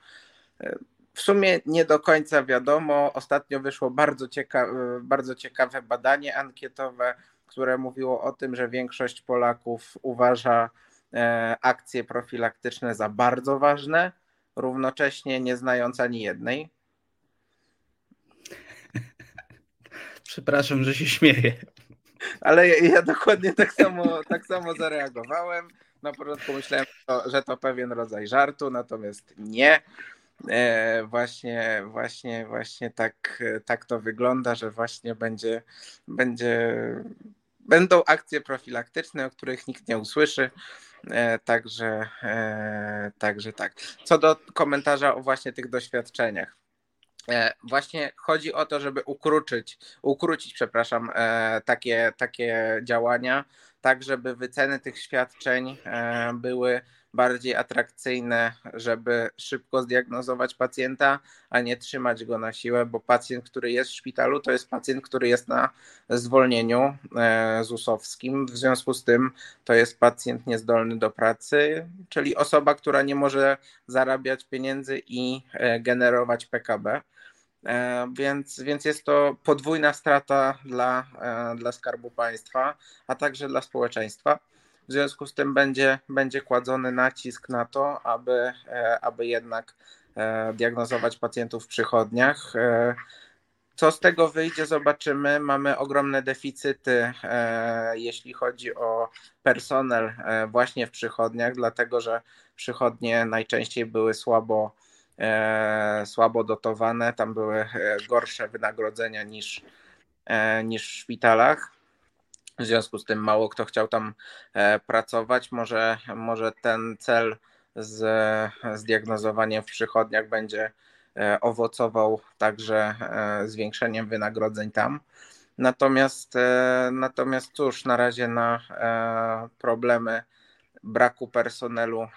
w sumie nie do końca wiadomo. Ostatnio wyszło bardzo, ciekawe, bardzo ciekawe badanie ankietowe, które mówiło o tym, że większość Polaków uważa e, akcje profilaktyczne za bardzo ważne, równocześnie nie znając ani jednej. <laughs> Przepraszam, że się śmieję. Ale ja, ja dokładnie tak samo, tak samo zareagowałem. Na początku myślałem, że to pewien rodzaj żartu, natomiast nie. E, właśnie, właśnie, właśnie tak, tak to wygląda, że właśnie będzie, będzie, będą akcje profilaktyczne, o których nikt nie usłyszy. E, także, e, także tak. Co do komentarza o właśnie tych doświadczeniach. Właśnie chodzi o to, żeby ukrócić, ukrócić, przepraszam, takie, takie działania, tak żeby wyceny tych świadczeń były bardziej atrakcyjne, żeby szybko zdiagnozować pacjenta, a nie trzymać go na siłę, bo pacjent, który jest w szpitalu, to jest pacjent, który jest na zwolnieniu e, ZUS-owskim. W związku z tym to jest pacjent niezdolny do pracy, czyli osoba, która nie może zarabiać pieniędzy i e, generować PKB. E, więc, więc jest to podwójna strata dla, dla Skarbu Państwa, a także dla społeczeństwa. W związku z tym będzie, będzie kładzony nacisk na to, aby, e, aby jednak e, diagnozować pacjentów w przychodniach. E, co z tego wyjdzie, zobaczymy. Mamy ogromne deficyty, jeśli chodzi o personel właśnie w przychodniach, dlatego że przychodnie najczęściej były słabo, słabo dotowane, tam były gorsze wynagrodzenia niż, niż w szpitalach. W związku z tym mało kto chciał tam e, pracować. Może, może ten cel z zdiagnozowaniem w przychodniach będzie e, owocował także e, zwiększeniem wynagrodzeń tam. Natomiast, natomiast cóż, na razie na problemy braku personelu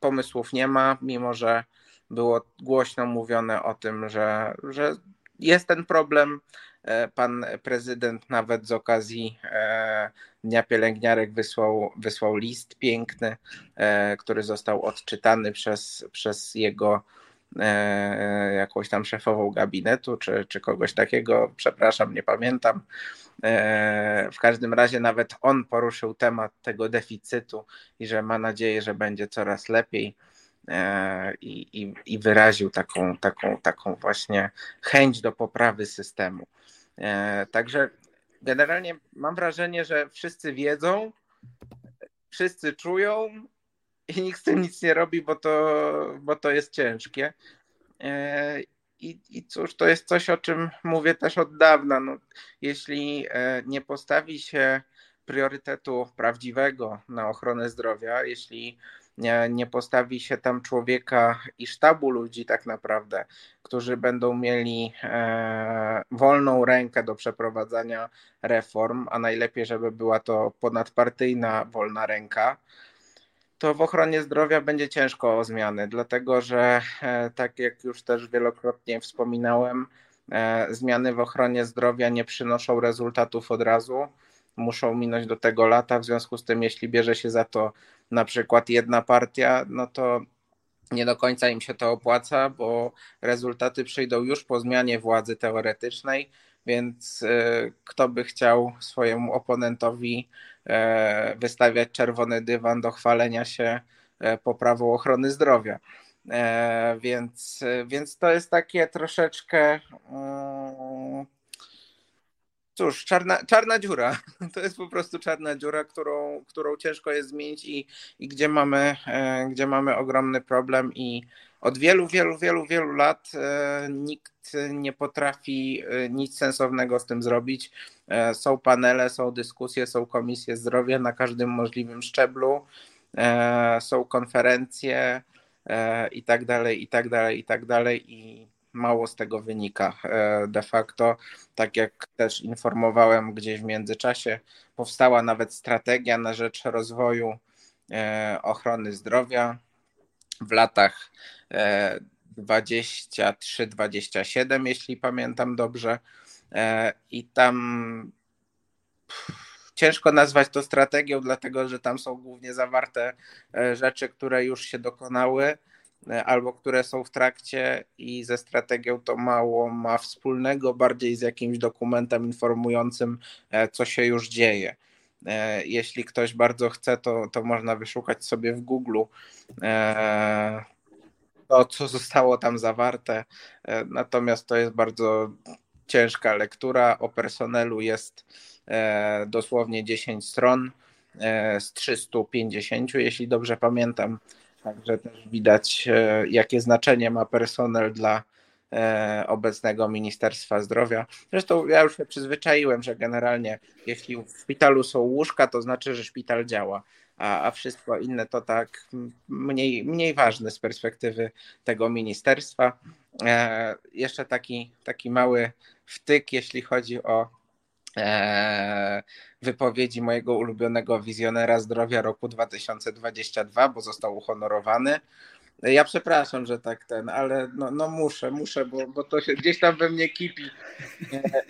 pomysłów nie ma, mimo że było głośno mówione o tym, że, że jest ten problem. E, pan prezydent nawet z okazji e, Dnia Pielęgniarek wysłał, wysłał list piękny, e, który został odczytany przez, przez jego jakąś tam szefową gabinetu, czy, czy kogoś takiego, przepraszam, nie pamiętam. W każdym razie nawet on poruszył temat tego deficytu i że ma nadzieję, że będzie coraz lepiej. I, i, i wyraził taką, taką, taką właśnie chęć do poprawy systemu. E, także generalnie mam wrażenie, że wszyscy wiedzą, wszyscy czują i nikt z tym nic nie robi, bo to, bo to jest ciężkie. E, I, I cóż, to jest coś, o czym mówię też od dawna. No, jeśli e, nie postawi się priorytetu prawdziwego na ochronę zdrowia, jeśli nie, postawi się tam człowieka i sztabu ludzi, tak naprawdę, którzy będą mieli e, wolną rękę do przeprowadzania reform, a najlepiej, żeby była to ponadpartyjna wolna ręka, to w ochronie zdrowia będzie ciężko o zmiany, dlatego że, e, tak jak już też wielokrotnie wspominałem, e, zmiany w ochronie zdrowia nie przynoszą rezultatów od razu muszą minąć do tego lata, w związku z tym jeśli bierze się za to na przykład jedna partia, no to nie do końca im się to opłaca, bo rezultaty przyjdą już po zmianie władzy teoretycznej, więc e, kto by chciał swojemu oponentowi e, wystawiać czerwony dywan do chwalenia się e, poprawą ochrony zdrowia. Więc, więc to jest takie troszeczkę mm, cóż, czarna, czarna dziura. <laughs> To jest po prostu czarna dziura, którą, którą ciężko jest zmienić i, i gdzie, mamy, e, gdzie mamy ogromny problem i od wielu, wielu, wielu, wielu lat e, nikt nie potrafi e, nic sensownego z tym zrobić. Są panele, są dyskusje, są komisje zdrowia na każdym możliwym szczeblu, są konferencje i tak dalej, i tak dalej, i tak dalej. I mało z tego wynika e, de facto. Tak jak też informowałem gdzieś w międzyczasie, powstała nawet strategia na rzecz rozwoju e, ochrony zdrowia w latach 23-27, e, jeśli pamiętam dobrze. I tam ciężko nazwać to strategią, dlatego że tam są głównie zawarte rzeczy, które już się dokonały albo które są w trakcie i ze strategią to mało ma wspólnego, bardziej z jakimś dokumentem informującym, e, co się już dzieje. E, jeśli ktoś bardzo chce, to, to można wyszukać sobie w Google to, co zostało tam zawarte. Natomiast to jest bardzo ciężka lektura. O personelu jest dosłownie 10 stron. z 350, jeśli dobrze pamiętam. Także też widać, jakie znaczenie ma personel dla obecnego Ministerstwa Zdrowia. Zresztą ja już się przyzwyczaiłem, że generalnie jeśli w szpitalu są łóżka, to znaczy, że szpital działa a, a wszystko inne to tak mniej, mniej ważne z perspektywy tego ministerstwa. E, jeszcze taki, taki mały wtyk, jeśli chodzi o e, wypowiedzi mojego ulubionego wizjonera zdrowia roku 2022, bo został uhonorowany. Ja przepraszam, że tak ten, ale no, no muszę, muszę, bo, bo to się gdzieś tam we mnie kipi. E,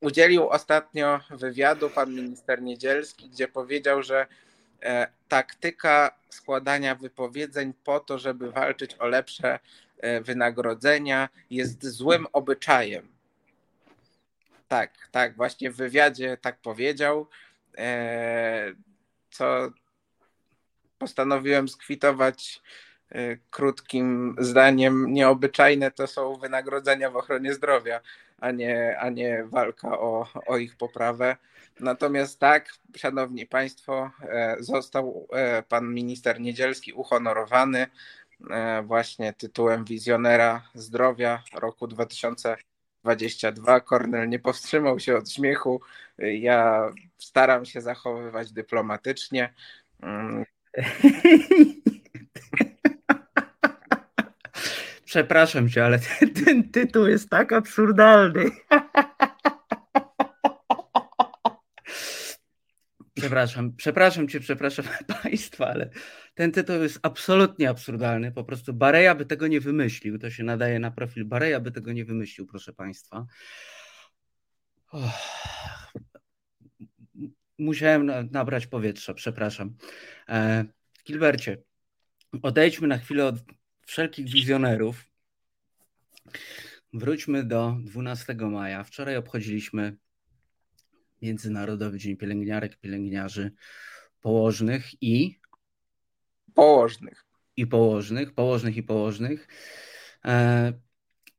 udzielił ostatnio wywiadu pan minister Niedzielski, gdzie powiedział, że E, taktyka składania wypowiedzeń po to, żeby walczyć o lepsze e, wynagrodzenia, jest złym obyczajem. Tak, tak, właśnie w wywiadzie tak powiedział, e, co postanowiłem skwitować krótkim zdaniem. Nieobyczajne to są wynagrodzenia w ochronie zdrowia, a nie, a nie walka o, o ich poprawę. Natomiast tak, szanowni państwo, e, został e, pan minister Niedzielski uhonorowany e, właśnie tytułem wizjonera zdrowia roku 2022. Kornel nie powstrzymał się od śmiechu. Ja staram się zachowywać dyplomatycznie. <laughs> Przepraszam cię, ale ten, ten tytuł jest tak absurdalny. <laughs> Przepraszam, przepraszam cię, przepraszam <laughs> państwa, ale ten tytuł jest absolutnie absurdalny. Po prostu Bareja by tego nie wymyślił. To się nadaje na profil Bareja by tego nie wymyślił, proszę państwa. Oh. Musiałem nabrać powietrza, przepraszam. E, Gilbercie, odejdźmy na chwilę od wszelkich wizjonerów. Wróćmy do 12 maja. Wczoraj obchodziliśmy Międzynarodowy Dzień Pielęgniarek, Pielęgniarzy, Położnych i Położnych. I położnych, położnych i położnych. E,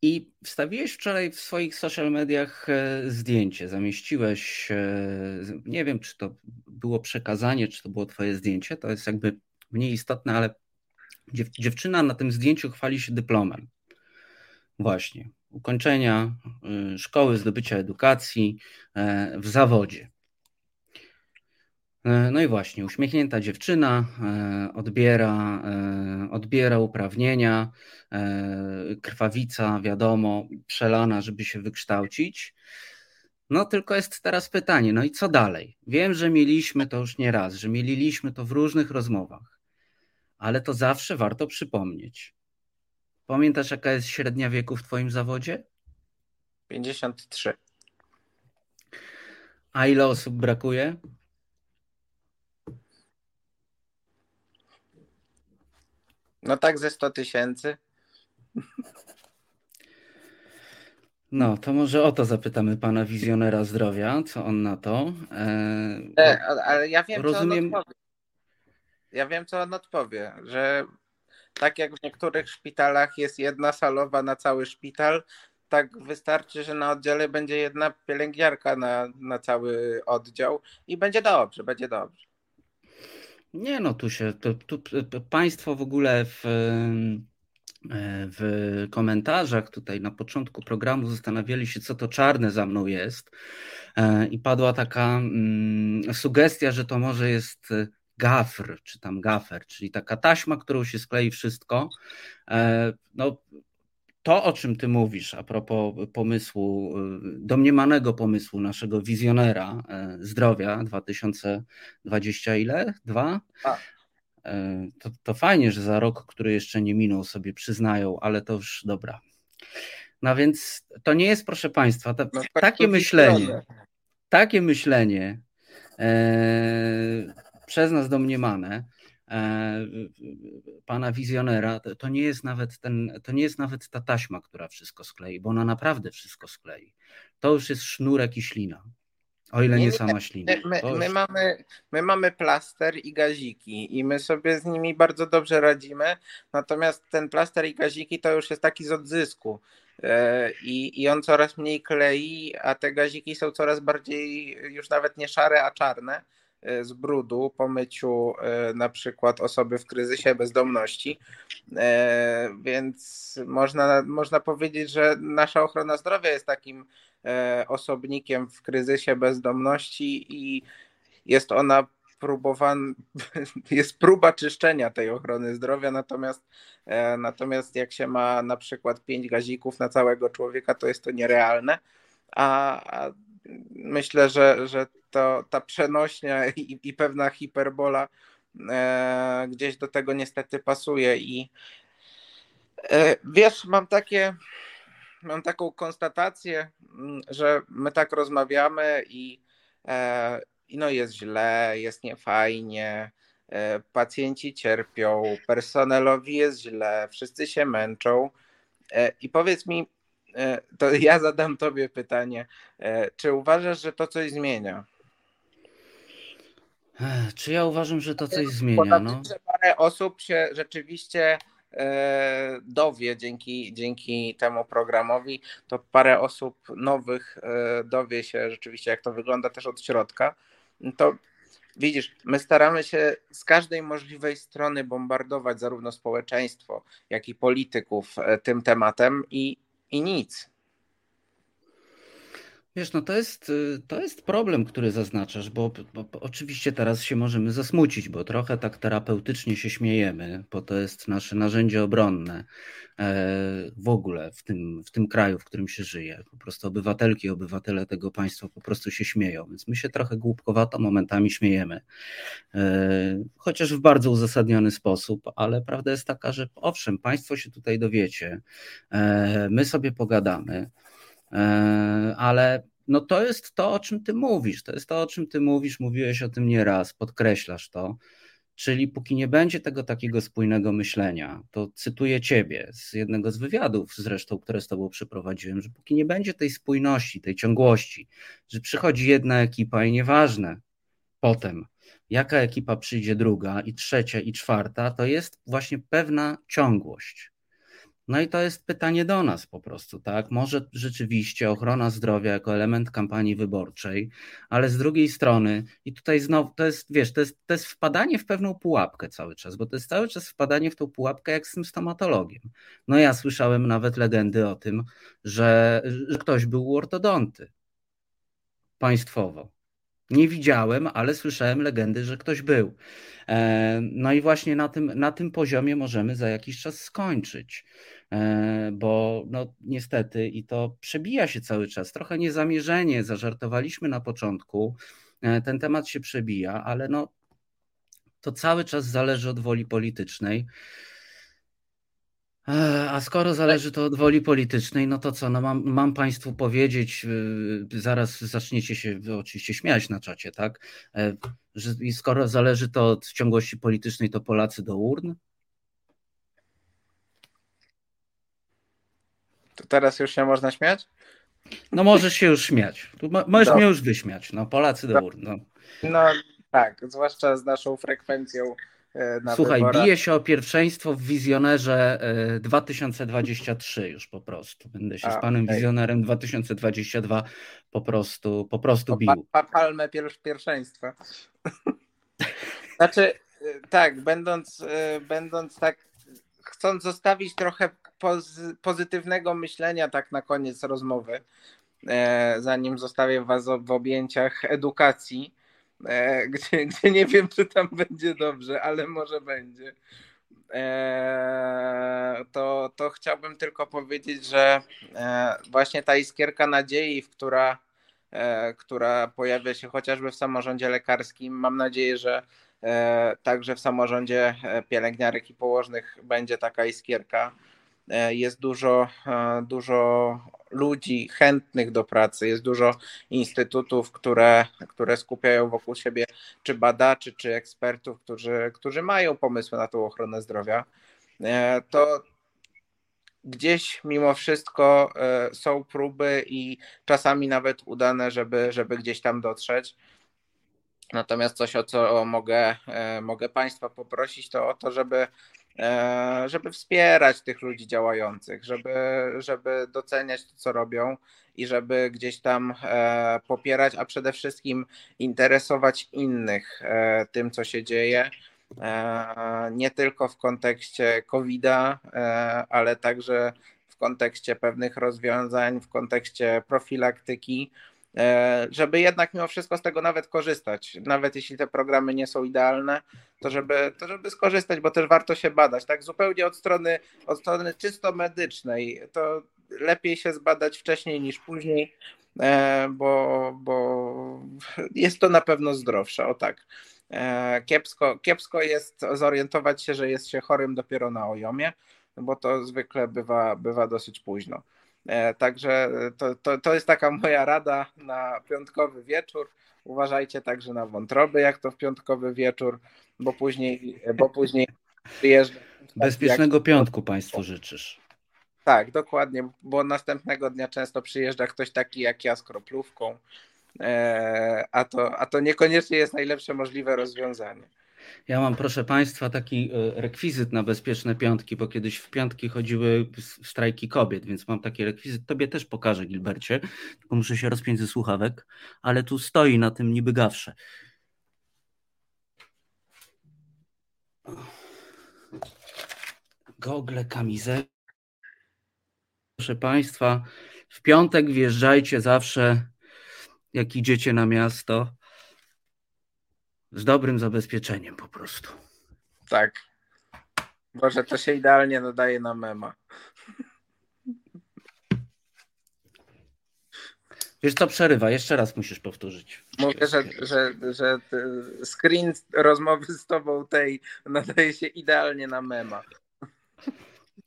I wstawiłeś wczoraj w swoich social mediach e, zdjęcie, zamieściłeś, e, nie wiem czy to było przekazanie, czy to było twoje zdjęcie, to jest jakby mniej istotne, ale dziewczyna na tym zdjęciu chwali się dyplomem. Właśnie ukończenia y, szkoły, zdobycia edukacji e, w zawodzie. E, no i właśnie, uśmiechnięta dziewczyna e, odbiera, odbiera uprawnienia, krwawica, wiadomo, przelana, żeby się wykształcić. No tylko jest teraz pytanie, no i co dalej? Wiem, że mieliśmy to już nie raz, że mieliśmy to w różnych rozmowach, ale to zawsze warto przypomnieć. Pamiętasz, jaka jest średnia wieku w Twoim zawodzie? 53. A ile osób brakuje? No tak ze 100 tysięcy. No, to może o to zapytamy pana wizjonera zdrowia, co on na to. E, ale ja wiem, rozumiem... co on odpowie. Ja wiem, co on odpowie, że tak jak w niektórych szpitalach jest jedna salowa na cały szpital, tak wystarczy, że na oddziale będzie jedna pielęgniarka na, na cały oddział i będzie dobrze, będzie dobrze. Nie no, tu się, tu, tu państwo w ogóle w, w komentarzach tutaj na początku programu zastanawiali się, co to czarne za mną jest i padła taka mm, sugestia, że to może jest gafr, czy tam gafer, czyli taka taśma, którą się sklei wszystko. E, no, to, o czym ty mówisz, a propos pomysłu, e, domniemanego pomysłu naszego wizjonera e, zdrowia 2020 ile? Dwa? To, to fajnie, że za rok, który jeszcze nie minął, sobie przyznają, ale to już dobra. No więc to nie jest, proszę Państwa, ta, no, tak takie myślenie, takie myślenie przez nas domniemane e, pana wizjonera, to nie jest nawet ten, to nie jest nawet ta taśma, która wszystko sklei, bo ona naprawdę wszystko sklei. To już jest sznurek i ślina. O ile nie, nie sama ślina. My, my, mamy, my mamy plaster i gaziki i my sobie z nimi bardzo dobrze radzimy. Natomiast ten plaster i gaziki to już jest taki z odzysku. E, I, I on coraz mniej klei, a te gaziki są coraz bardziej już nawet nie szare, a czarne z brudu po myciu na przykład osoby w kryzysie bezdomności. Więc można, można powiedzieć, że nasza ochrona zdrowia jest takim osobnikiem w kryzysie bezdomności i jest ona próbowan, <laughs> jest próba czyszczenia tej ochrony zdrowia, natomiast, e, natomiast jak się ma na przykład pięć gazików na całego człowieka, to jest to nierealne, a, a myślę, że, że to, ta przenośnia i, i pewna hiperbola e, gdzieś do tego niestety pasuje i e, wiesz, mam takie mam taką konstatację, mm, że my tak rozmawiamy i, e, i no jest źle, jest niefajnie, e, pacjenci cierpią, personelowi jest źle, wszyscy się męczą. E, I powiedz mi, to <laughs> ja zadam tobie pytanie, czy uważasz, że to coś zmienia? Czy ja uważam, że to coś zmienia? No. Że parę osób się rzeczywiście dowie dzięki, dzięki temu programowi, to parę osób nowych dowie się rzeczywiście, jak to wygląda też od środka to widzisz, my staramy się z każdej możliwej strony bombardować zarówno społeczeństwo, jak i polityków e, tym tematem i, i nic. Wiesz, no to jest, y, to jest problem, który zaznaczasz, bo, bo, bo, oczywiście teraz się możemy zasmucić, bo trochę tak terapeutycznie się śmiejemy, bo to jest nasze narzędzie obronne e, w ogóle w tym, w tym kraju, w którym się żyje. Po prostu obywatelki, obywatele tego państwa po prostu się śmieją, więc my się trochę głupkowato momentami śmiejemy, e, chociaż w bardzo uzasadniony sposób, ale prawda jest taka, że owszem, państwo się tutaj dowiecie, e, my sobie pogadamy, ale no to jest to, o czym ty mówisz. To jest to, o czym ty mówisz, mówiłeś o tym nieraz, podkreślasz to. Czyli póki nie będzie tego takiego spójnego myślenia, to cytuję ciebie z jednego z wywiadów, zresztą, które z tobą przeprowadziłem, że póki nie będzie tej spójności, tej ciągłości, że przychodzi jedna ekipa i nieważne potem, jaka ekipa przyjdzie druga i trzecia i czwarta, to jest właśnie pewna ciągłość. No i to jest pytanie do nas po prostu, tak? Może rzeczywiście ochrona zdrowia jako element kampanii wyborczej, ale z drugiej strony, i tutaj znowu to jest, wiesz, to jest, to jest wpadanie w pewną pułapkę cały czas, bo to jest cały czas wpadanie w tą pułapkę jak z tym stomatologiem. No ja słyszałem nawet legendy o tym, że, że ktoś był u ortodonty państwowo. Nie widziałem, ale słyszałem legendy, że ktoś był. E, no i właśnie na tym, na tym poziomie możemy za jakiś czas skończyć. E, bo no, niestety i to przebija się cały czas. Trochę niezamierzenie, zażartowaliśmy na początku, e, ten temat się przebija, ale no, to cały czas zależy od woli politycznej. E, a skoro zależy to od woli politycznej, no to co, no mam, mam Państwu powiedzieć, zaraz zaczniecie się oczywiście śmiać na czacie, tak? Że skoro zależy to od ciągłości politycznej, to Polacy do urn? To teraz już się można śmiać? No możesz się już śmiać. Tu możesz mnie już wyśmiać. No Polacy do góry. No. no tak, zwłaszcza z naszą frekwencją e, na Słuchaj, wyborach. bije się o pierwszeństwo w wizjonerze 2023 e, już po prostu. Będę się A, z panem okay. wizjonerem 2022 po prostu, po prostu bił. Pa, pa, palmę pierwszeństwa. <laughs> Znaczy, e, tak, będąc, będąc tak, chcąc zostawić trochę poz, pozytywnego myślenia tak na koniec rozmowy, e, zanim zostawię Was w objęciach edukacji, e, gdzie, gdzie nie wiem, czy tam będzie dobrze, ale może będzie. E, to, to chciałbym tylko powiedzieć, że e, właśnie ta iskierka nadziei, która, e, która pojawia się chociażby w samorządzie lekarskim, mam nadzieję, że e, także w samorządzie pielęgniarek i położnych będzie taka iskierka E, jest dużo, e, dużo ludzi chętnych do pracy, jest dużo instytutów, które, które skupiają wokół siebie czy badaczy, czy ekspertów, którzy, którzy mają pomysły na tą ochronę zdrowia. E, to gdzieś mimo wszystko są próby i czasami nawet udane, żeby, żeby gdzieś tam dotrzeć. Natomiast coś, o co mogę, mogę Państwa poprosić, to o to, żeby e, żeby wspierać tych ludzi działających, żeby, żeby doceniać to, co robią i żeby gdzieś tam e, popierać, a przede wszystkim interesować innych tym, co się dzieje. Nie tylko w kontekście COVID-a, ale także w kontekście pewnych rozwiązań, w kontekście profilaktyki. E, żeby jednak mimo wszystko z tego nawet korzystać. Nawet jeśli te programy nie są idealne, to żeby, to żeby skorzystać, bo też warto się badać. Tak zupełnie od strony, od strony czysto medycznej, to lepiej się zbadać wcześniej niż później, e, bo, bo jest to na pewno zdrowsze. O tak. E, kiepsko, kiepsko jest zorientować się, że jest się chorym dopiero na ojomie, bo to zwykle bywa, bywa dosyć późno. E, także to, to, to jest taka moja rada na piątkowy wieczór. Uważajcie także na wątroby, jak to w piątkowy wieczór, bo później, bo później przyjeżdża. Bezpiecznego jak... piątku Państwu życzysz. Tak, dokładnie, bo następnego dnia często przyjeżdża ktoś taki jak ja z kroplówką, e, a to, a to niekoniecznie jest najlepsze możliwe rozwiązanie. Ja mam, proszę Państwa, taki e, rekwizyt na bezpieczne piątki, bo kiedyś w piątki chodziły strajki kobiet, więc mam taki rekwizyt. Tobie też pokażę, Gilbercie, tylko muszę się rozpiąć ze słuchawek, ale tu stoi na tym niby gawsze. Gogle, kamizę. Proszę Państwa, w piątek wjeżdżajcie zawsze, jak idziecie na miasto z dobrym zabezpieczeniem po prostu. Tak. Boże, to się idealnie nadaje na mema. Wiesz co, przerywa, jeszcze raz musisz powtórzyć. Mówię, że, że, że screen rozmowy z tobą tej nadaje się idealnie na mema.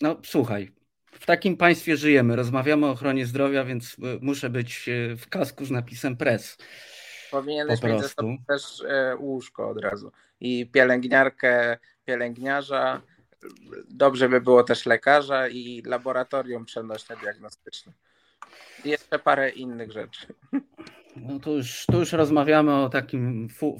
No słuchaj, w takim państwie żyjemy, rozmawiamy o ochronie zdrowia, więc muszę być w kasku z napisem press. Powinieneś mieć ze sobą też e, łóżko od razu. I pielęgniarkę, pielęgniarza. Dobrze by było też lekarza i laboratorium przenośne diagnostyczne. I jeszcze parę innych rzeczy. No to już, to już rozmawiamy o takim full,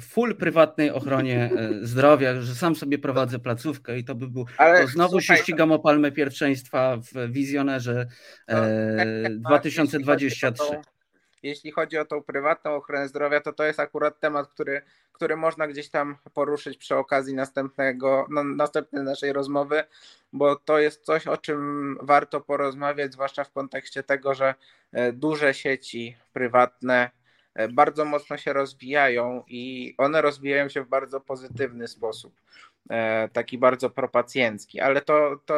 full prywatnej ochronie e, zdrowia, że sam sobie prowadzę placówkę i to by było. Ale znowu słuchaj, się ścigam o palmę pierwszeństwa w wizjonerze e, 2023 jeśli chodzi o tą prywatną ochronę zdrowia, to to jest akurat temat, który, który można gdzieś tam poruszyć przy okazji następnego, no, następnej naszej rozmowy, bo to jest coś, o czym warto porozmawiać, zwłaszcza w kontekście tego, że e, duże sieci prywatne e, bardzo mocno się rozwijają i one rozwijają się w bardzo pozytywny sposób. E, taki bardzo propacjencki, ale to, to,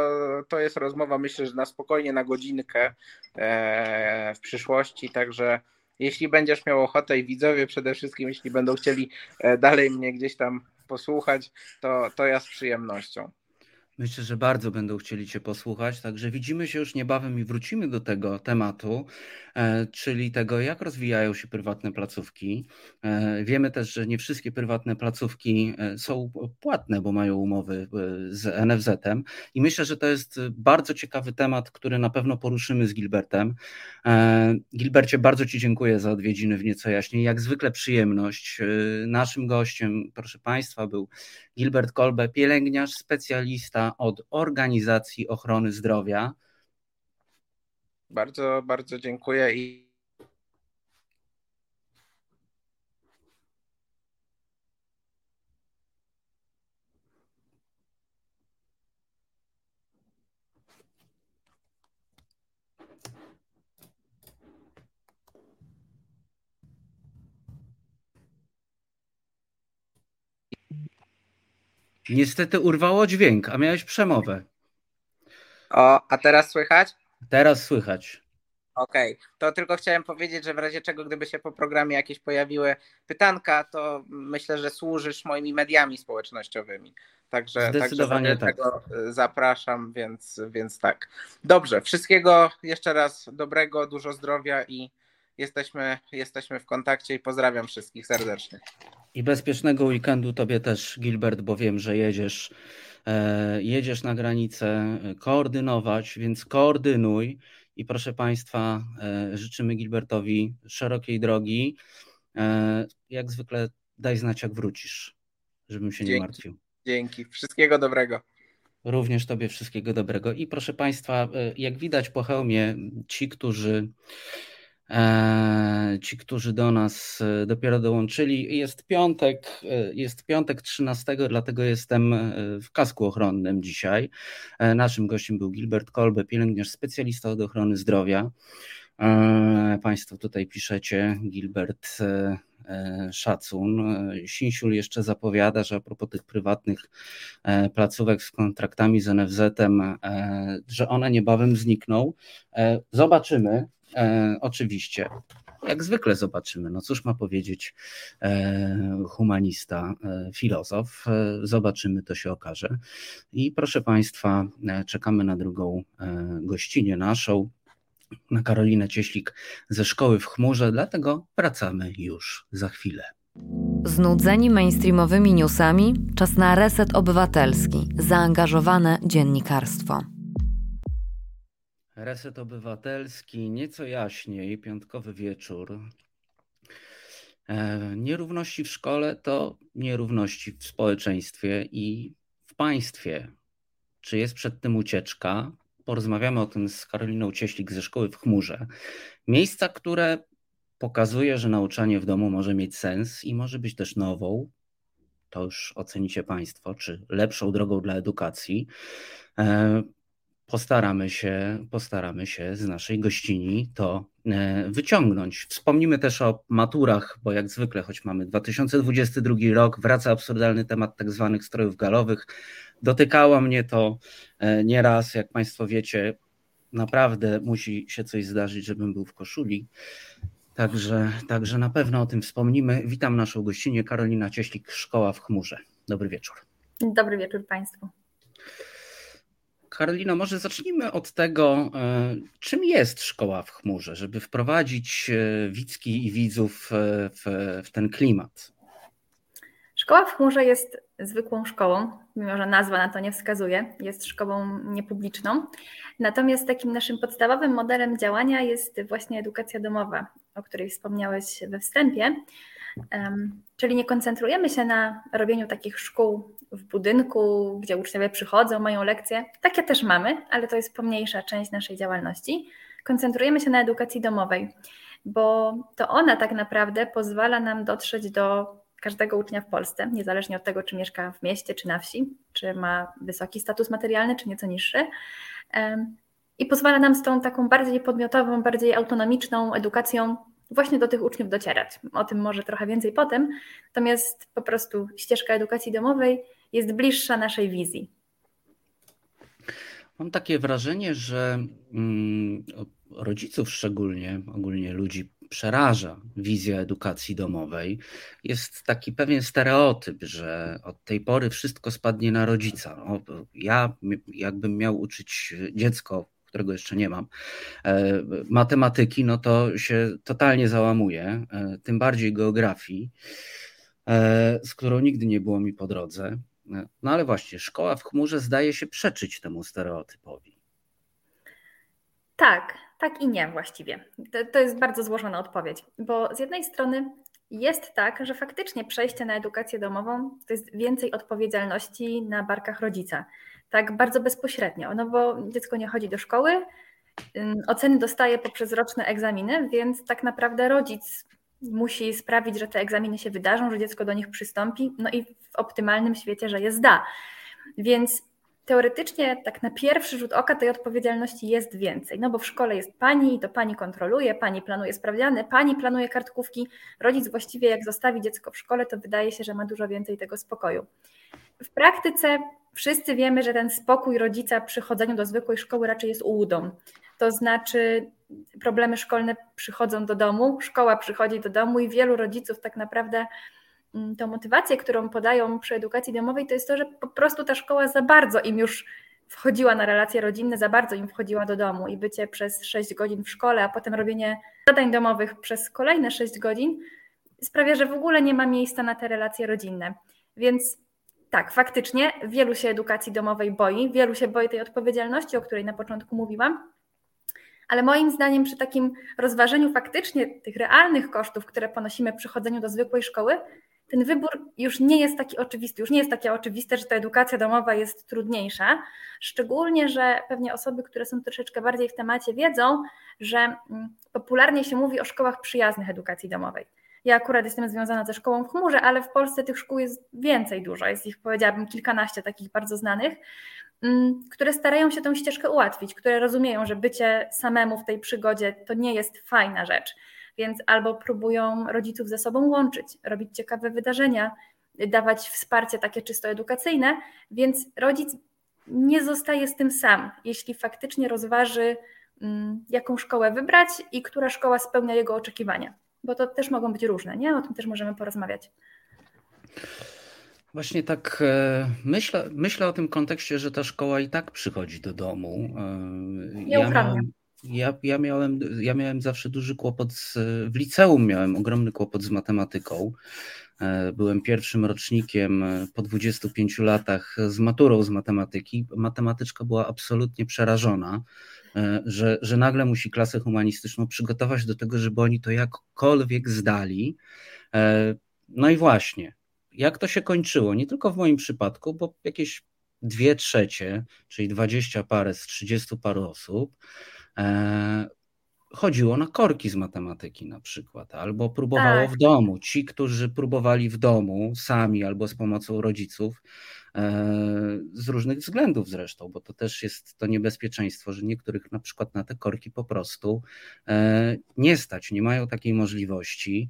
to jest rozmowa, myślę, że na spokojnie na godzinkę w przyszłości, także jeśli będziesz miał ochotę i widzowie przede wszystkim, jeśli będą chcieli e, dalej mnie gdzieś tam posłuchać, to, to ja z przyjemnością. Myślę, że bardzo będą chcieli Cię posłuchać, także widzimy się już niebawem i wrócimy do tego tematu, e, czyli tego, jak rozwijają się prywatne placówki. E, wiemy też, że nie wszystkie prywatne placówki e, są płatne, bo mają umowy z NFZ-em i myślę, że to jest bardzo ciekawy temat, który na pewno poruszymy z Gilbertem. Gilbercie, bardzo Ci dziękuję za odwiedziny w Nieco Jaśniej. Jak zwykle przyjemność. Naszym gościem, proszę Państwa, był Gilbert Kolbe, pielęgniarz, specjalista od Organizacji Ochrony Zdrowia. Bardzo, bardzo dziękuję i Niestety urwało dźwięk, a miałeś przemowę. O, a teraz słychać? Teraz słychać. Okej, okay. to tylko chciałem powiedzieć, że w razie czego, gdyby się po programie jakieś pojawiły pytanka, to myślę, że służysz moimi mediami społecznościowymi. Także, Zdecydowanie także tak. zapraszam, więc, więc tak. Dobrze, wszystkiego jeszcze raz dobrego, dużo zdrowia i jesteśmy, jesteśmy w kontakcie i pozdrawiam wszystkich serdecznie. I bezpiecznego weekendu Tobie też, Gilbert, bo wiem, że jedziesz, e, jedziesz na granicę e, koordynować, więc koordynuj. I proszę Państwa, e, życzymy Gilbertowi szerokiej drogi. Jak zwykle daj znać, jak wrócisz, żebym się Dzięki. nie martwił. Dzięki. Wszystkiego dobrego. Również Tobie wszystkiego dobrego. I proszę Państwa, jak widać po hełmie, ci, którzy ci, którzy do nas e, dopiero dołączyli. Jest piątek, e, jest piątek 13, dlatego jestem w kasku ochronnym dzisiaj. Naszym gościem był Gilbert Kolbe, pielęgniarz specjalista od ochrony zdrowia. Państwo tutaj piszecie, Gilbert szacun. Sinsiul jeszcze zapowiada, że a propos tych prywatnych placówek z kontraktami z NFZ-em, że one niebawem znikną. Zobaczymy, E, oczywiście, jak zwykle zobaczymy, no cóż ma powiedzieć e, humanista, e, filozof. E, zobaczymy, to się okaże. I proszę Państwa, e, czekamy na drugą e, gościnę naszą, na Karolinę Cieślik ze Szkoły w Chmurze, dlatego wracamy już za chwilę. Znudzeni mainstreamowymi newsami, czas na reset obywatelski, zaangażowane dziennikarstwo. Reset Obywatelski, nieco jaśniej, piątkowy wieczór. E, nierówności w szkole to nierówności w społeczeństwie i w państwie. Czy jest przed tym ucieczka? Porozmawiamy o tym z Karoliną Cieślik ze Szkoły w Chmurze. Miejsca, które pokazuje, że nauczanie w domu może mieć sens i może być też nową, to już ocenicie Państwo, czy lepszą drogą dla edukacji. Postaramy się, postaramy się z naszej gościni to e, wyciągnąć. Wspomnimy też o maturach, bo jak zwykle, choć mamy 2022 rok, wraca absurdalny temat tak zwanych strojów galowych. Dotykało mnie to e, nieraz, jak Państwo wiecie, naprawdę musi się coś zdarzyć, żebym był w koszuli. Także, także na pewno o tym wspomnimy. Witam naszą gościnę Karolina Cieślik, Szkoła w Chmurze. Dobry wieczór. Dobry wieczór Państwu. Karolino, może zacznijmy od tego, e, czym jest szkoła w chmurze, żeby wprowadzić e, widzki i widzów e, w, w, ten klimat. Szkoła w chmurze jest zwykłą szkołą, mimo że nazwa na to nie wskazuje, jest szkołą niepubliczną. Natomiast takim naszym podstawowym modelem działania jest właśnie edukacja domowa, o której wspomniałeś we wstępie. Czyli nie koncentrujemy się na robieniu takich szkół w budynku, gdzie uczniowie przychodzą, mają lekcje. Takie też mamy, ale to jest pomniejsza część naszej działalności. Koncentrujemy się na edukacji domowej, bo to ona tak naprawdę pozwala nam dotrzeć do każdego ucznia w Polsce, niezależnie od tego, czy mieszka w mieście, czy na wsi, czy ma wysoki status materialny, czy nieco niższy. I pozwala nam z tą taką bardziej podmiotową, bardziej autonomiczną edukacją właśnie do tych uczniów docierać. O tym może trochę więcej potem, natomiast po prostu ścieżka edukacji domowej jest bliższa naszej wizji. Mam takie wrażenie, że mm, rodziców szczególnie, ogólnie ludzi przeraża wizja edukacji domowej. Jest taki pewien stereotyp, że od tej pory wszystko spadnie na rodzica. No, ja, jakbym miał uczyć dziecko którego jeszcze nie mam, e, matematyki, no to się totalnie załamuje, e, tym bardziej geografii, e, z którą nigdy nie było mi po drodze. No ale właśnie, szkoła w chmurze zdaje się przeczyć temu stereotypowi. Tak, tak i nie właściwie. To, to jest bardzo złożona odpowiedź, bo z jednej strony jest tak, że faktycznie przejście na edukację domową to jest więcej odpowiedzialności na barkach rodzica tak bardzo bezpośrednio, no bo dziecko nie chodzi do szkoły, oceny dostaje poprzez roczne egzaminy, więc tak naprawdę rodzic musi sprawić, że te egzaminy się wydarzą, że dziecko do nich przystąpi, no i w optymalnym świecie, że je zda. Więc teoretycznie tak na pierwszy rzut oka tej odpowiedzialności jest więcej, no bo w szkole jest pani i to pani kontroluje, pani planuje sprawdziany, pani planuje kartkówki, rodzic właściwie jak zostawi dziecko w szkole, to wydaje się, że ma dużo więcej tego spokoju. W praktyce wszyscy wiemy, że ten spokój rodzica przy chodzeniu do zwykłej szkoły raczej jest ułudą. To znaczy, problemy szkolne przychodzą do domu, szkoła przychodzi do domu i wielu rodziców tak naprawdę tą motywację, którą podają przy edukacji domowej, to jest to, że po prostu ta szkoła za bardzo im już wchodziła na relacje rodzinne, za bardzo im wchodziła do domu i bycie przez 6 godzin w szkole, a potem robienie zadań domowych przez kolejne 6 godzin sprawia, że w ogóle nie ma miejsca na te relacje rodzinne. Więc tak, faktycznie wielu się edukacji domowej boi, wielu się boi tej odpowiedzialności, o której na początku mówiłam. Ale moim zdaniem, przy takim rozważeniu faktycznie tych realnych kosztów, które ponosimy przy chodzeniu do zwykłej szkoły, ten wybór już nie jest taki oczywisty, już nie jest takie oczywiste, że ta edukacja domowa jest trudniejsza, szczególnie, że pewnie osoby, które są troszeczkę bardziej w temacie wiedzą, że mm, popularnie się mówi o szkołach przyjaznych edukacji domowej. Ja akurat jestem związana ze szkołą w chmurze, ale w Polsce tych szkół jest więcej dużo, jest ich powiedziałabym kilkanaście takich bardzo znanych, mm, które starają się tę ścieżkę ułatwić, które rozumieją, że bycie samemu w tej przygodzie to nie jest fajna rzecz więc albo próbują rodziców ze sobą łączyć, robić ciekawe wydarzenia, dawać wsparcie takie czysto edukacyjne, więc rodzic nie zostaje z tym sam, jeśli faktycznie rozważy, mm, jaką szkołę wybrać i która szkoła spełnia jego oczekiwania, bo to też mogą być różne, nie? O tym też możemy porozmawiać. Właśnie tak e, myślę, myślę o tym kontekście, że ta szkoła i tak przychodzi do domu. E, ja miałem, ja, ja, miałem, ja miałem zawsze duży kłopot z, w liceum miałem ogromny kłopot z matematyką. E, byłem pierwszym rocznikiem e, po 25 latach z maturą z matematyki. Matematyczka była absolutnie przerażona, e, że, że nagle musi klasę humanistyczną przygotować do tego, żeby oni to jakkolwiek zdali. No i właśnie, jak to się kończyło? Nie tylko w moim przypadku, bo jakieś dwie trzecie, czyli dwadzieścia parę z trzydziestu paru osób, chodziło na korki z matematyki na przykład, albo próbowało tak. w domu. Ci, którzy próbowali w domu sami albo z pomocą rodziców, e, z różnych względów zresztą, bo to też jest to niebezpieczeństwo, że niektórych na przykład na te korki po prostu e, nie stać, nie mają takiej możliwości.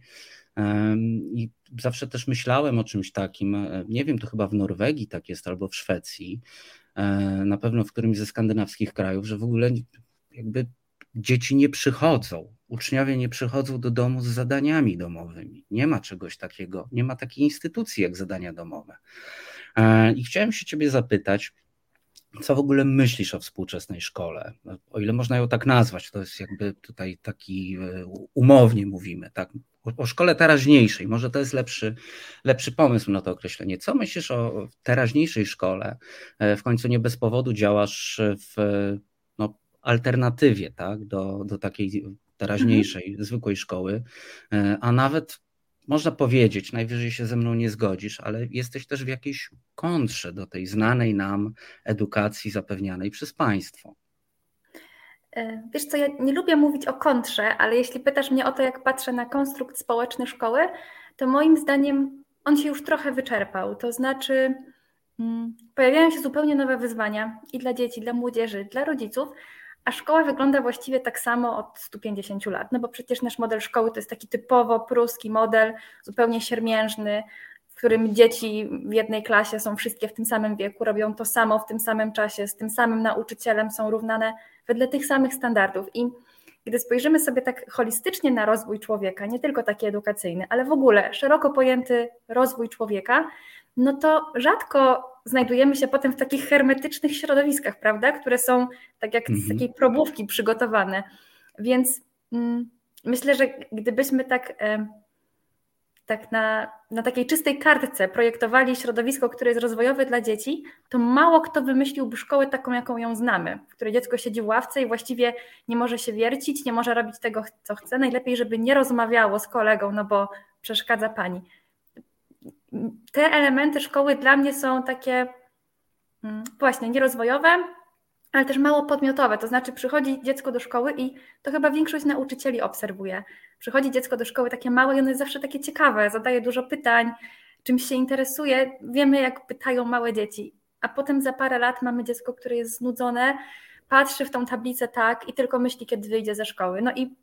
I zawsze też myślałem o czymś takim, nie wiem, to chyba w Norwegii tak jest, albo w Szwecji, na pewno w którymś ze skandynawskich krajów, że w ogóle jakby dzieci nie przychodzą, uczniowie nie przychodzą do domu z zadaniami domowymi. Nie ma czegoś takiego, nie ma takiej instytucji jak zadania domowe. E, I chciałem się Ciebie zapytać, co w ogóle myślisz o współczesnej szkole? O ile można ją tak nazwać, to jest jakby tutaj taki e, umownie mówimy, tak? O, szkole teraźniejszej, może to jest lepszy, lepszy pomysł na to określenie. Co myślisz o teraźniejszej szkole? E, w końcu nie bez powodu działasz w alternatywie tak, do, do takiej teraźniejszej, mhm. zwykłej szkoły, e, a nawet można powiedzieć, najwyżej się ze mną nie zgodzisz, ale jesteś też w jakiejś kontrze do tej znanej nam edukacji zapewnianej przez państwo. E, wiesz co, ja nie lubię mówić o kontrze, ale jeśli pytasz mnie o to, jak patrzę na konstrukt społeczny szkoły, to moim zdaniem on się już trochę wyczerpał. To znaczy, mm, pojawiają się zupełnie nowe wyzwania i dla dzieci, dla młodzieży, dla rodziców, a szkoła wygląda właściwie tak samo od 150 lat, no bo przecież nasz model szkoły to jest taki typowo pruski model, zupełnie siermiężny, w którym dzieci w jednej klasie są wszystkie w tym samym wieku, robią to samo w tym samym czasie, z tym samym nauczycielem, są równane wedle tych samych standardów. I gdy spojrzymy sobie tak holistycznie na rozwój człowieka, nie tylko taki edukacyjny, ale w ogóle szeroko pojęty rozwój człowieka, no to rzadko znajdujemy się potem w takich hermetycznych środowiskach, prawda, które są tak jak z mhm. takiej probówki przygotowane. Więc mm, myślę, że gdybyśmy tak, e, tak na, na takiej czystej kartce projektowali środowisko, które jest rozwojowe dla dzieci, to mało kto wymyśliłby szkołę taką, jaką ją znamy, w której dziecko siedzi w ławce i właściwie nie może się wiercić, nie może robić tego, co chce. Najlepiej, żeby nie rozmawiało z kolegą, no bo przeszkadza pani te elementy szkoły dla mnie są takie mm, właśnie nierozwojowe, ale też mało podmiotowe. To znaczy, przychodzi dziecko do szkoły i to chyba większość nauczycieli obserwuje. Przychodzi dziecko do szkoły takie małe i ono jest zawsze takie ciekawe, zadaje dużo pytań, czymś się interesuje. Wiemy, jak pytają małe dzieci, a potem za parę lat mamy dziecko, które jest znudzone, patrzy w tą tablicę tak i tylko myśli, kiedy wyjdzie ze szkoły. No i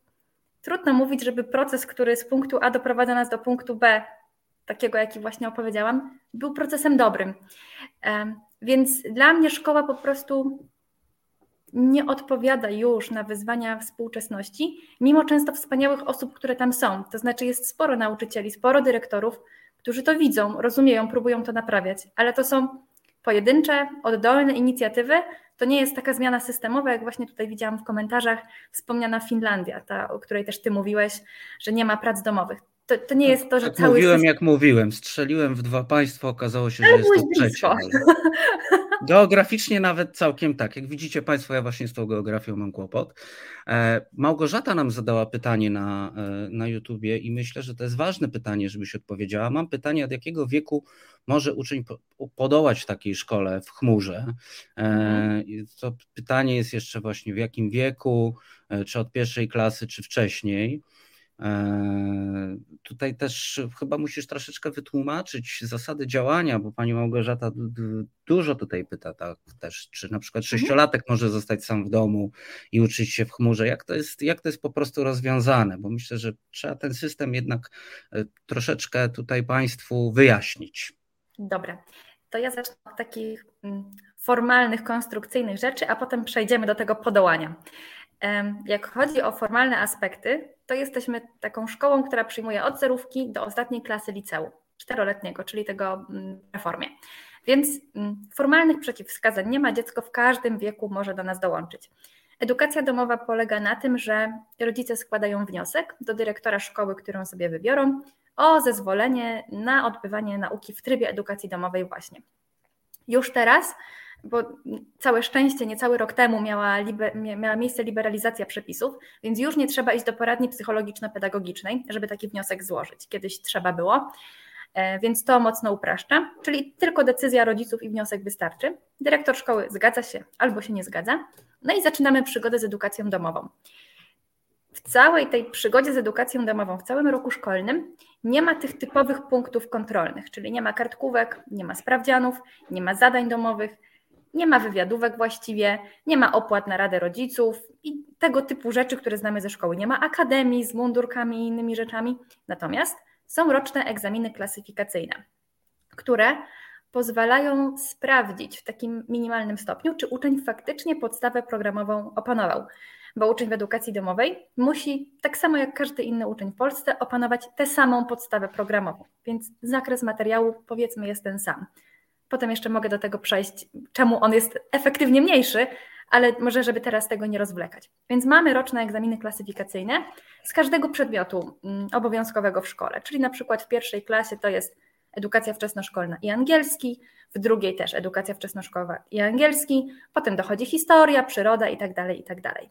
trudno mówić, żeby proces, który z punktu A doprowadza nas do punktu B, takiego, jaki właśnie opowiedziałam, był procesem dobrym. Więc dla mnie szkoła po prostu nie odpowiada już na wyzwania współczesności, mimo często wspaniałych osób, które tam są. To znaczy, jest sporo nauczycieli, sporo dyrektorów, którzy to widzą, rozumieją, próbują to naprawiać, ale to są pojedyncze, oddolne inicjatywy. To nie jest taka zmiana systemowa, jak właśnie tutaj widziałam w komentarzach, wspomniana Finlandia, ta, o której też Ty mówiłeś, że nie ma prac domowych. To, to nie jest to, że tak cały Mówiłem, system... jak mówiłem. Strzeliłem w dwa państwa, okazało się, że jest to trzecie. <laughs> Geograficznie nawet całkiem tak. Jak widzicie Państwo, ja właśnie z tą geografią mam kłopot. E, Małgorzata nam zadała pytanie na, e, na YouTubie i myślę, że to jest ważne pytanie, żebyś odpowiedziała. Mam pytanie, od jakiego wieku może uczeń podołać w takiej szkole w chmurze? E, mhm. To pytanie jest jeszcze właśnie w jakim wieku, czy od pierwszej klasy, czy wcześniej. E, tutaj też chyba musisz troszeczkę wytłumaczyć zasady działania, bo pani Małgorzata dużo tutaj pyta tak też, czy na przykład mhm. sześciolatek może zostać sam w domu i uczyć się w chmurze, jak to jest, jak to jest po prostu rozwiązane, bo myślę, że trzeba ten system jednak e, troszeczkę tutaj państwu wyjaśnić. Dobra, to ja zacznę od takich mm, formalnych, konstrukcyjnych rzeczy, a potem przejdziemy do tego podołania. Jak chodzi o formalne aspekty, to jesteśmy taką szkołą, która przyjmuje od zerówki do ostatniej klasy liceum, czteroletniego, czyli tego mm, reformie. Więc mm, formalnych przeciwwskazań nie ma, dziecko w każdym wieku może do nas dołączyć. Edukacja domowa polega na tym, że rodzice składają wniosek do dyrektora szkoły, którą sobie wybiorą, o zezwolenie na odbywanie nauki w trybie edukacji domowej właśnie. Już teraz bo całe szczęście niecały rok temu miała, liber, miała miejsce liberalizacja przepisów, więc już nie trzeba iść do poradni psychologiczno-pedagogicznej, żeby taki wniosek złożyć. Kiedyś trzeba było, e, więc to mocno upraszcza, czyli tylko decyzja rodziców i wniosek wystarczy. Dyrektor szkoły zgadza się albo się nie zgadza, no i zaczynamy przygodę z edukacją domową. W całej tej przygodzie z edukacją domową, w całym roku szkolnym, nie ma tych typowych punktów kontrolnych, czyli nie ma kartkówek, nie ma sprawdzianów, nie ma zadań domowych, nie ma wywiadówek właściwie, nie ma opłat na radę rodziców i tego typu rzeczy, które znamy ze szkoły. Nie ma akademii z mundurkami i innymi rzeczami. Natomiast są roczne egzaminy klasyfikacyjne, które pozwalają sprawdzić w takim minimalnym stopniu, czy uczeń faktycznie podstawę programową opanował. Bo uczeń w edukacji domowej musi, tak samo jak każdy inny uczeń w Polsce, opanować tę samą podstawę programową. Więc zakres materiału, powiedzmy, jest ten sam. Potem jeszcze mogę do tego przejść, czemu on jest efektywnie mniejszy, ale może, żeby teraz tego nie rozwlekać. Więc mamy roczne egzaminy klasyfikacyjne z każdego przedmiotu mm, obowiązkowego w szkole, czyli na przykład w pierwszej klasie to jest edukacja wczesnoszkolna i angielski, w drugiej też edukacja wczesnoszkolna i angielski, potem dochodzi historia, przyroda itd., tak. Tak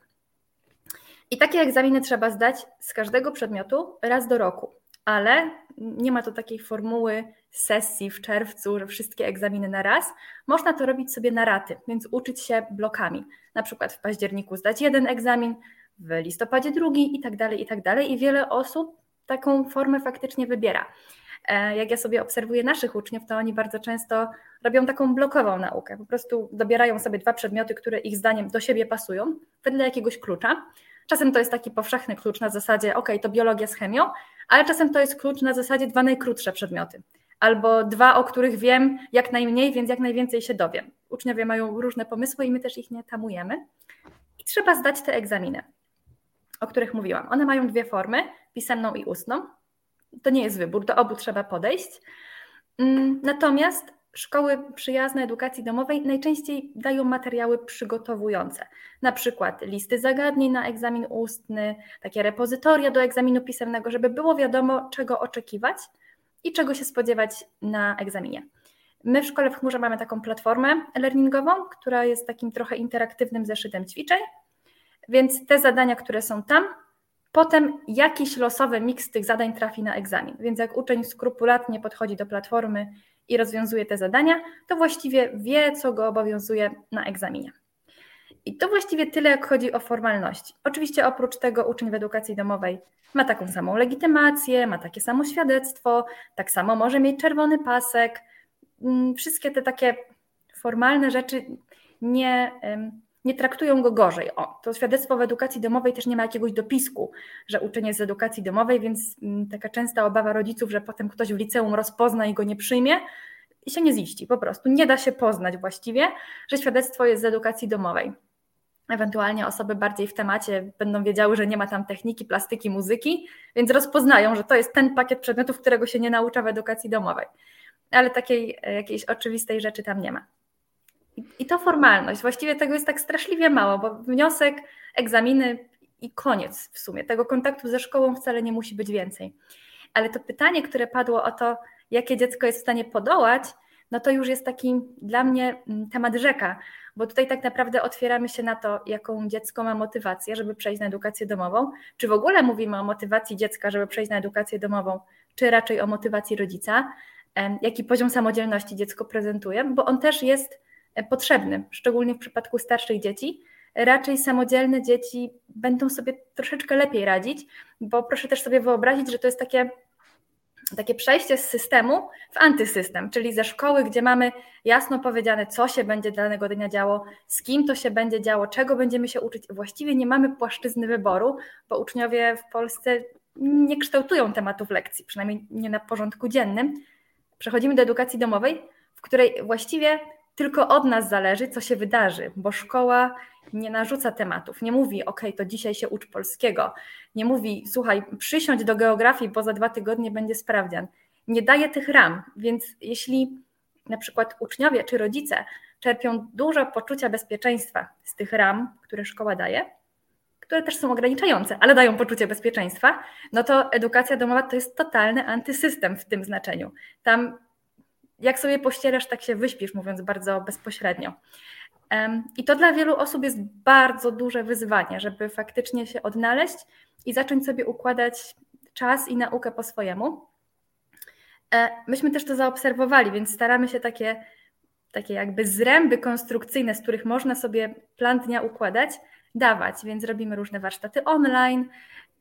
I takie egzaminy trzeba zdać z każdego przedmiotu raz do roku, ale nie ma tu takiej formuły sesji w czerwcu, że wszystkie egzaminy na raz. Można to robić sobie na raty, więc uczyć się blokami. Na przykład w październiku zdać jeden egzamin, w listopadzie drugi i tak dalej, i tak dalej. I wiele osób taką formę faktycznie wybiera. E, jak ja sobie obserwuję naszych uczniów, to oni bardzo często robią taką blokową naukę. Po prostu dobierają sobie dwa przedmioty, które ich zdaniem do siebie pasują, wedle jakiegoś klucza. Czasem to jest taki powszechny klucz na zasadzie, ok, to biologia z chemią, ale czasem to jest klucz na zasadzie dwa najkrótsze przedmioty albo dwa, o których wiem jak najmniej, więc jak najwięcej się dowiem. Uczniowie mają różne pomysły i my też ich nie tamujemy. I trzeba zdać te egzaminy, o których mówiłam. One mają dwie formy, pisemną i ustną. To nie jest wybór, do obu trzeba podejść. Mm, natomiast szkoły przyjazne edukacji domowej najczęściej dają materiały przygotowujące, na przykład listy zagadnień na egzamin ustny, takie repozytoria do egzaminu pisemnego, żeby było wiadomo, czego oczekiwać i czego się spodziewać na egzaminie. My w szkole w chmurze mamy taką platformę learningową, która jest takim trochę interaktywnym zeszytem ćwiczeń, więc te zadania, które są tam, potem jakiś losowy miks tych zadań trafi na egzamin. Więc jak uczeń skrupulatnie podchodzi do platformy i rozwiązuje te zadania, to właściwie wie, co go obowiązuje na egzaminie. I to właściwie tyle, jak chodzi o formalności. Oczywiście oprócz tego uczeń w edukacji domowej ma taką samą legitymację, ma takie samo świadectwo, tak samo może mieć czerwony pasek. Mm, wszystkie te takie formalne rzeczy nie, nie traktują go gorzej. O, to świadectwo w edukacji domowej też nie ma jakiegoś dopisku, że uczeń jest z edukacji domowej, więc mm, taka częsta obawa rodziców, że potem ktoś w liceum rozpozna i go nie przyjmie, i się nie ziści. Po prostu nie da się poznać właściwie, że świadectwo jest z edukacji domowej. Ewentualnie osoby bardziej w temacie będą wiedziały, że nie ma tam techniki, plastyki, muzyki, więc rozpoznają, że to jest ten pakiet przedmiotów, którego się nie naucza w edukacji domowej. Ale takiej e, jakiejś oczywistej rzeczy tam nie ma. I to formalność. Właściwie tego jest tak straszliwie mało, bo wniosek, egzaminy i koniec w sumie. Tego kontaktu ze szkołą wcale nie musi być więcej. Ale to pytanie, które padło o to, jakie dziecko jest w stanie podołać, no to już jest taki dla mnie mm, temat rzeka, bo tutaj tak naprawdę otwieramy się na to, jaką dziecko ma motywację, żeby przejść na edukację domową, czy w ogóle mówimy o motywacji dziecka, żeby przejść na edukację domową, czy raczej o motywacji rodzica, jaki poziom samodzielności dziecko prezentuje, bo on też jest potrzebny, szczególnie w przypadku starszych dzieci. Raczej samodzielne dzieci będą sobie troszeczkę lepiej radzić, bo proszę też sobie wyobrazić, że to jest takie takie przejście z systemu w antysystem, czyli ze szkoły, gdzie mamy jasno powiedziane, co się będzie danego dnia działo, z kim to się będzie działo, czego będziemy się uczyć. Właściwie nie mamy płaszczyzny wyboru, bo uczniowie w Polsce nie kształtują tematów lekcji, przynajmniej nie na porządku dziennym. Przechodzimy do edukacji domowej, w której właściwie tylko od nas zależy, co się wydarzy, bo szkoła nie narzuca tematów, nie mówi, ok, to dzisiaj się ucz polskiego, nie mówi, słuchaj, przysiądź do geografii, bo za dwa tygodnie będzie sprawdzian. Nie daje tych ram, więc jeśli na przykład uczniowie czy rodzice czerpią dużo poczucia bezpieczeństwa z tych ram, które szkoła daje, które też są ograniczające, ale dają poczucie bezpieczeństwa, no to edukacja domowa to jest totalny antysystem w tym znaczeniu. Tam jak sobie pościerasz, tak się wyśpisz, mówiąc bardzo bezpośrednio. I to dla wielu osób jest bardzo duże wyzwanie, żeby faktycznie się odnaleźć i zacząć sobie układać czas i naukę po swojemu. E, myśmy też to zaobserwowali, więc staramy się takie, takie jakby zręby konstrukcyjne, z których można sobie plan dnia układać, dawać, więc robimy różne warsztaty online,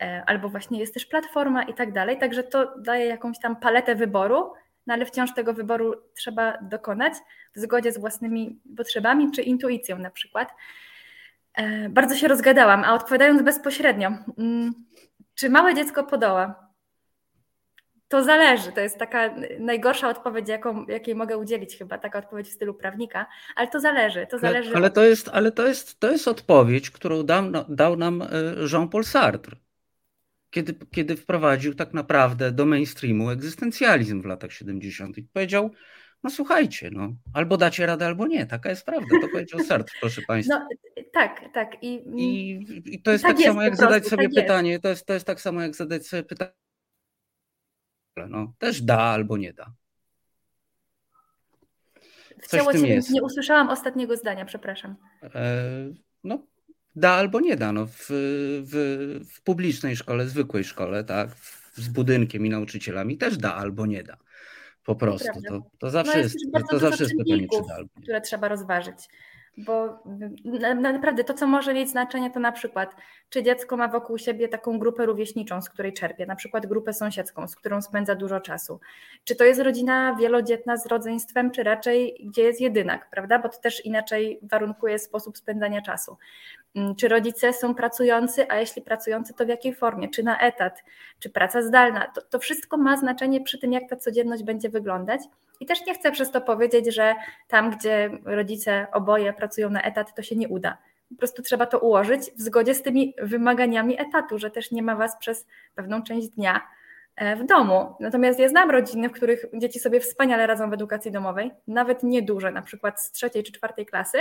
e, albo właśnie jest też platforma i tak dalej, także to daje jakąś tam paletę wyboru, no ale wciąż tego wyboru trzeba dokonać w zgodzie z własnymi potrzebami czy intuicją na przykład. E, bardzo się rozgadałam, a odpowiadając bezpośrednio, mm, czy małe dziecko podoła? To zależy, to jest taka najgorsza odpowiedź, jaką, jakiej mogę udzielić chyba, taka odpowiedź w stylu prawnika, ale to zależy, to zależy. Ale, ale to, jest, ale to, jest, to jest odpowiedź, którą dał, dał nam e, Jean-Paul Sartre kiedy, kiedy wprowadził tak naprawdę do mainstreamu egzystencjalizm w latach 70. Powiedział, no słuchajcie, no, albo dacie radę, albo nie, taka jest prawda, to powiedział <laughs> Sartre, proszę Państwa. No, tak, tak. I, I, i to jest tak, tak samo, jak zadać sobie tak pytanie, to jest, to jest tak samo, jak zadać sobie pytanie, no, też da albo nie da. Coś jest. Nie usłyszałam ostatniego zdania, przepraszam. E, no, da albo nie da. No, w, w, w publicznej szkole, zwykłej szkole, tak, z budynkiem i nauczycielami też da albo nie da. Po prostu. To, to zawsze no jest, jest to zawsze jest pytanie, czy da albo nie. Które trzeba rozważyć. Bo naprawdę to, co może mieć znaczenie, to na przykład, czy dziecko ma wokół siebie taką grupę rówieśniczą, z której czerpie, na przykład grupę sąsiedzką, z którą spędza dużo czasu. Czy to jest rodzina wielodzietna z rodzeństwem, czy raczej gdzie jest jedynak, prawda? Bo to też inaczej warunkuje sposób spędzania czasu. Mm, czy rodzice są pracujący, a jeśli pracujący, to w jakiej formie? Czy na etat, czy praca zdalna? To, to wszystko ma znaczenie przy tym, jak ta codzienność będzie wyglądać. I też nie chcę przez to powiedzieć, że tam, gdzie rodzice oboje pracują na etat, to się nie uda. Po prostu trzeba to ułożyć w zgodzie z tymi wymaganiami etatu, że też nie ma was przez pewną część dnia e, w domu. Natomiast ja znam rodziny, w których dzieci sobie wspaniale radzą w edukacji domowej, nawet nieduże, na przykład z trzeciej czy czwartej klasy,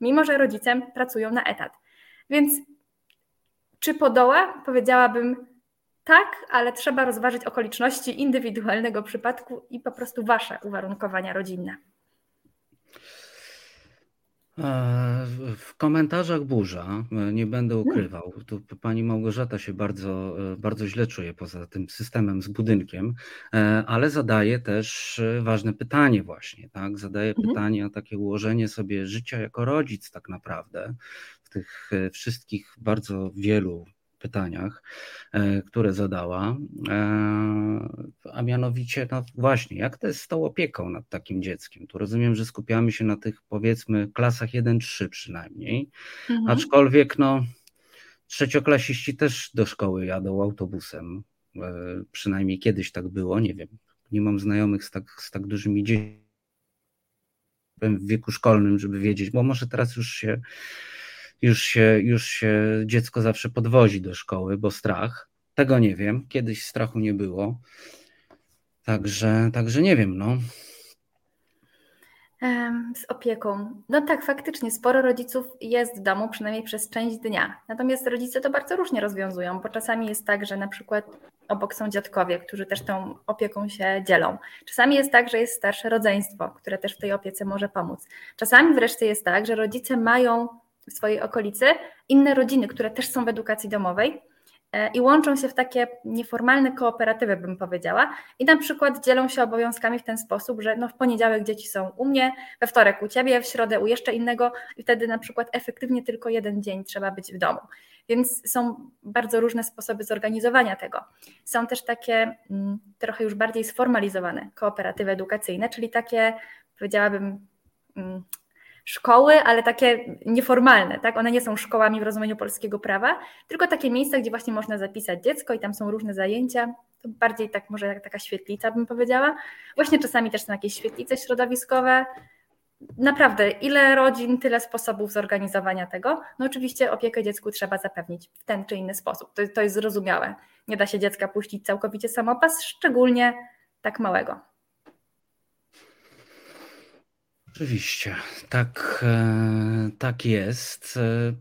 mimo że rodzice pracują na etat. Więc czy podoła? Powiedziałabym tak, ale trzeba rozważyć okoliczności indywidualnego przypadku i po prostu wasze uwarunkowania rodzinne. E, w komentarzach burza, e, nie będę hmm. ukrywał, tu pani Małgorzata się bardzo, e, bardzo źle czuje poza tym systemem z budynkiem, ale zadaje też ważne pytanie właśnie, tak? Zadaje mhm. pytanie o takie ułożenie sobie życia jako rodzic tak naprawdę w tych wszystkich bardzo wielu pytaniach, e, które zadała, e, a mianowicie, no właśnie, jak to jest z tą opieką nad takim dzieckiem? Tu rozumiem, że skupiamy się na tych powiedzmy klasach 1-3 przynajmniej, mhm. aczkolwiek no trzecioklasiści też do szkoły jadą autobusem, e, przynajmniej kiedyś tak było, nie wiem, nie mam znajomych z tak, z tak dużymi dziećmi w wieku szkolnym, żeby wiedzieć, bo może teraz już się już się, już się dziecko zawsze podwozi do szkoły, bo strach. Tego nie wiem. Kiedyś strachu nie było. Także, także nie wiem, no. Z opieką. No tak, faktycznie sporo rodziców jest w domu, przynajmniej przez część dnia. Natomiast rodzice to bardzo różnie rozwiązują, bo czasami jest tak, że na przykład obok są dziadkowie, którzy też tą opieką się dzielą. Czasami jest tak, że jest starsze rodzeństwo, które też w tej opiece może pomóc. Czasami wreszcie jest tak, że rodzice mają w swojej okolicy inne rodziny, które też są w edukacji domowej E, i łączą się w takie nieformalne kooperatywy, bym powiedziała, i na przykład dzielą się obowiązkami w ten sposób, że no w poniedziałek dzieci są u mnie, we wtorek u ciebie, w środę u jeszcze innego, i wtedy na przykład efektywnie tylko jeden dzień trzeba być w domu. Więc są bardzo różne sposoby zorganizowania tego. Są też takie mm, trochę już bardziej sformalizowane kooperatywy edukacyjne, czyli takie, powiedziałabym, mm, szkoły, ale takie nieformalne, tak? One nie są szkołami w rozumieniu polskiego prawa, tylko takie miejsca, gdzie właśnie można zapisać dziecko i tam są różne zajęcia. To bardziej tak może taka świetlica bym powiedziała. Właśnie czasami też są jakieś świetlice środowiskowe. Naprawdę, ile rodzin, tyle sposobów zorganizowania tego. No oczywiście opiekę dziecku trzeba zapewnić w ten czy inny sposób. To, to jest zrozumiałe. Nie da się dziecka puścić całkowicie samopas, szczególnie tak małego. Oczywiście, tak, e, tak jest. E,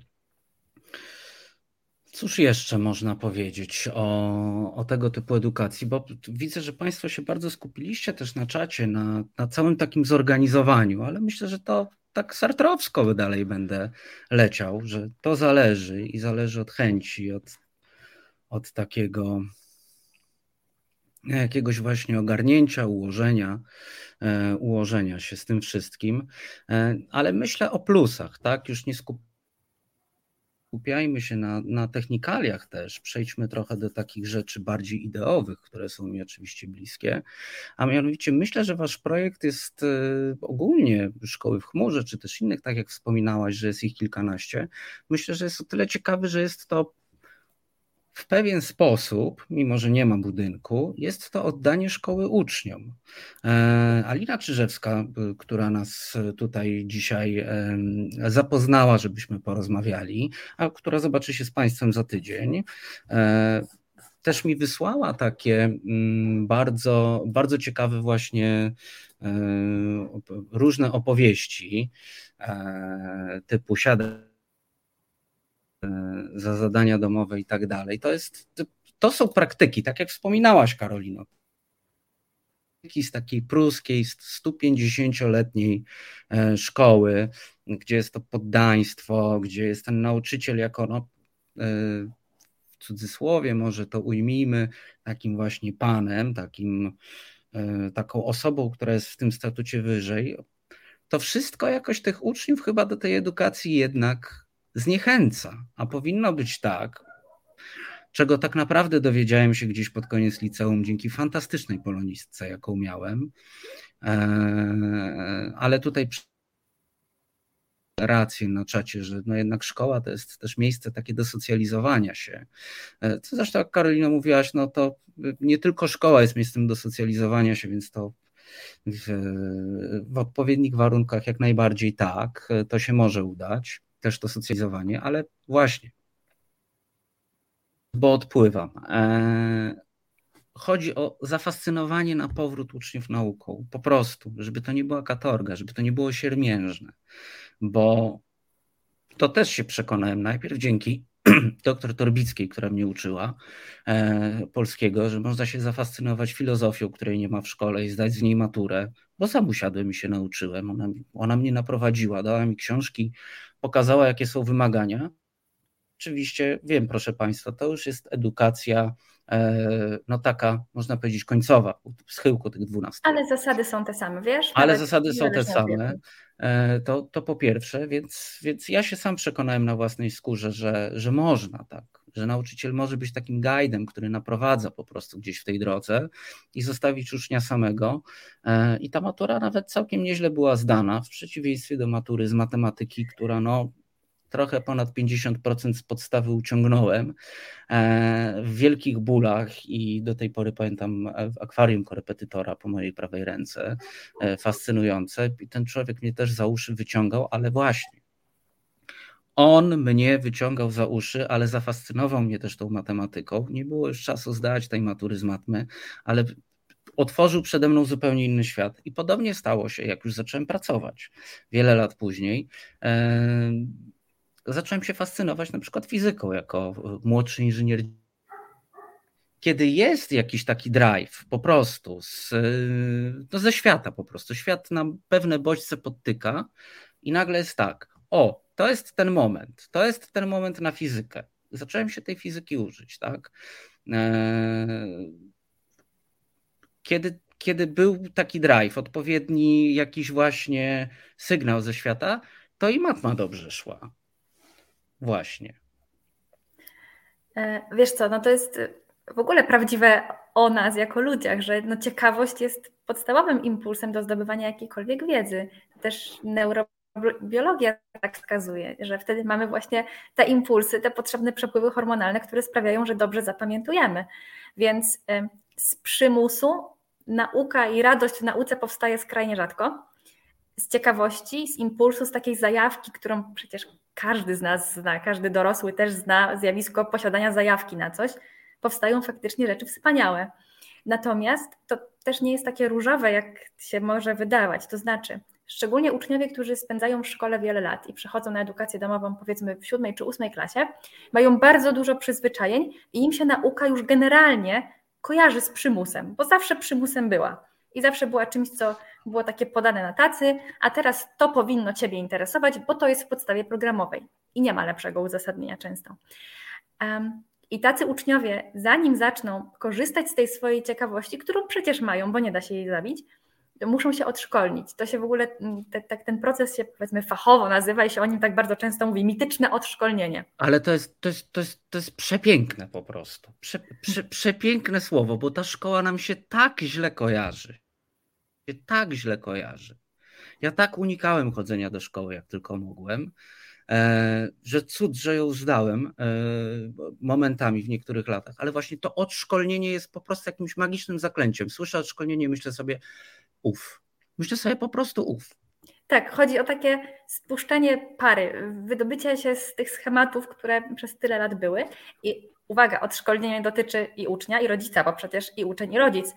cóż jeszcze można powiedzieć o, o tego typu edukacji? Bo widzę, że Państwo się bardzo skupiliście też na czacie, na, na całym takim zorganizowaniu, ale myślę, że to tak sartrowsko dalej będę leciał, że to zależy i zależy od chęci, od, od takiego jakiegoś właśnie ogarnięcia, ułożenia, e, ułożenia się z tym wszystkim, e, ale myślę o plusach, tak? Już nie skupiajmy się na, na technikaliach też, przejdźmy trochę do takich rzeczy bardziej ideowych, które są mi oczywiście bliskie, a mianowicie myślę, że wasz projekt jest e, ogólnie szkoły w chmurze, czy też innych, tak jak wspominałaś, że jest ich kilkanaście, myślę, że jest o tyle ciekawy, że jest to w pewien sposób, mimo że nie ma budynku, jest to oddanie szkoły uczniom. E, Alina Czyżewska, która nas tutaj dzisiaj zapoznała, żebyśmy porozmawiali, a która zobaczy się z Państwem za tydzień, e, też mi wysłała takie mm, bardzo, bardzo ciekawe właśnie e, różne opowieści typu siada za zadania domowe i tak dalej. To, jest, to są praktyki, tak jak wspominałaś, Karolino. Z takiej pruskiej, 150-letniej e, szkoły, gdzie jest to poddaństwo, gdzie jest ten nauczyciel jako, no, e, w cudzysłowie może to ujmijmy, takim właśnie panem, takim, e, taką osobą, która jest w tym statucie wyżej. To wszystko jakoś tych uczniów chyba do tej edukacji jednak zniechęca, a powinno być tak, czego tak naprawdę dowiedziałem się gdzieś pod koniec liceum dzięki fantastycznej polonistce, jaką miałem, e, ale tutaj rację na czacie, że no jednak szkoła to jest też miejsce takie do socjalizowania się. E, co zresztą jak Karolina mówiłaś, no to nie tylko szkoła jest miejscem do socjalizowania się, więc to w, w odpowiednich warunkach jak najbardziej tak, to się może udać też to socjalizowanie, ale właśnie, bo odpływam. E, chodzi o zafascynowanie na powrót uczniów nauką, po prostu, żeby to nie była katorga, żeby to nie było siermiężne, bo to też się przekonałem najpierw dzięki <clears throat> doktor Torbickiej, która mnie uczyła e, polskiego, że można się zafascynować filozofią, której nie ma w szkole i zdać z niej maturę, bo sam usiadłem i się nauczyłem. Ona, ona mnie naprowadziła, dała mi książki pokazała, jakie są wymagania. Oczywiście wiem, proszę Państwa, to już jest edukacja, e, no taka, można powiedzieć, końcowa, w schyłku tych 12. Ale zasady są te same, wiesz? Ale zasady są te same. E, to, to po pierwsze, więc, więc ja się sam przekonałem na własnej skórze, że, że można tak, że nauczyciel może być takim guidem, który naprowadza po prostu gdzieś w tej drodze i zostawić ucznia samego. E, I ta matura nawet całkiem nieźle była zdana, w przeciwieństwie do matury z matematyki, która no, trochę ponad 50% z podstawy uciągnąłem e, w wielkich bólach i do tej pory pamiętam w akwarium korepetytora po mojej prawej ręce, e, fascynujące. I ten człowiek mnie też za uszy wyciągał, ale właśnie on mnie wyciągał za uszy, ale zafascynował mnie też tą matematyką. Nie było już czasu zdać tej matury z matmy, ale otworzył przede mną zupełnie inny świat. I podobnie stało się, jak już zacząłem pracować wiele lat później. E, zacząłem się fascynować na przykład fizyką jako młodszy inżynier. Kiedy jest jakiś taki drive po prostu z, no ze świata po prostu, świat nam pewne bodźce podtyka i nagle jest tak, o, to jest ten moment, to jest ten moment na fizykę. Zacząłem się tej fizyki użyć, tak? E, kiedy, kiedy był taki drive, odpowiedni jakiś właśnie sygnał ze świata, to i matma dobrze szła. Właśnie. E, wiesz co, no to jest w ogóle prawdziwe o nas jako ludziach, że no ciekawość jest podstawowym impulsem do zdobywania jakiejkolwiek wiedzy. Też neurobiologia tak wskazuje, że wtedy mamy właśnie te impulsy, te potrzebne przepływy hormonalne, które sprawiają, że dobrze zapamiętujemy. Więc z przymusu nauka i radość w nauce powstaje skrajnie rzadko. Z ciekawości, z impulsu, z takiej zajawki, którą przecież każdy z nas zna, każdy dorosły też zna zjawisko posiadania zajawki na coś, powstają faktycznie rzeczy wspaniałe. Natomiast to też nie jest takie różowe, jak się może wydawać. To znaczy, szczególnie uczniowie, którzy spędzają w szkole wiele lat i przechodzą na edukację domową, powiedzmy w siódmej czy ósmej klasie, mają bardzo dużo przyzwyczajeń i im się nauka już generalnie kojarzy z przymusem, bo zawsze przymusem była. I zawsze była czymś, co było takie podane na tacy, a teraz to powinno Ciebie interesować, bo to jest w podstawie programowej i nie ma lepszego uzasadnienia często. Um, I tacy uczniowie, zanim zaczną korzystać z tej swojej ciekawości, którą przecież mają, bo nie da się jej zabić, muszą się odszkolnić. To się w ogóle, mm, te, te, ten proces się powiedzmy fachowo nazywa i się o nim tak bardzo często mówi, mityczne odszkolnienie. Ale to jest, to jest, to jest, to jest przepiękne po prostu. Prze, prze, przepiękne słowo, bo ta szkoła nam się tak źle kojarzy. Się tak źle kojarzy. Ja tak unikałem chodzenia do szkoły, jak tylko mogłem, e, że cud, że ją zdałem e, momentami w niektórych latach, ale właśnie to odszkolnienie jest po prostu jakimś magicznym zaklęciem. Słyszę odszkolnienie, myślę sobie, uf. Myślę sobie po prostu uf. Tak, chodzi o takie spuszczenie pary, wydobycie się z tych schematów, które przez tyle lat były. I uwaga, odszkolnienie dotyczy i ucznia, i rodzica, bo przecież i uczeń, i rodzic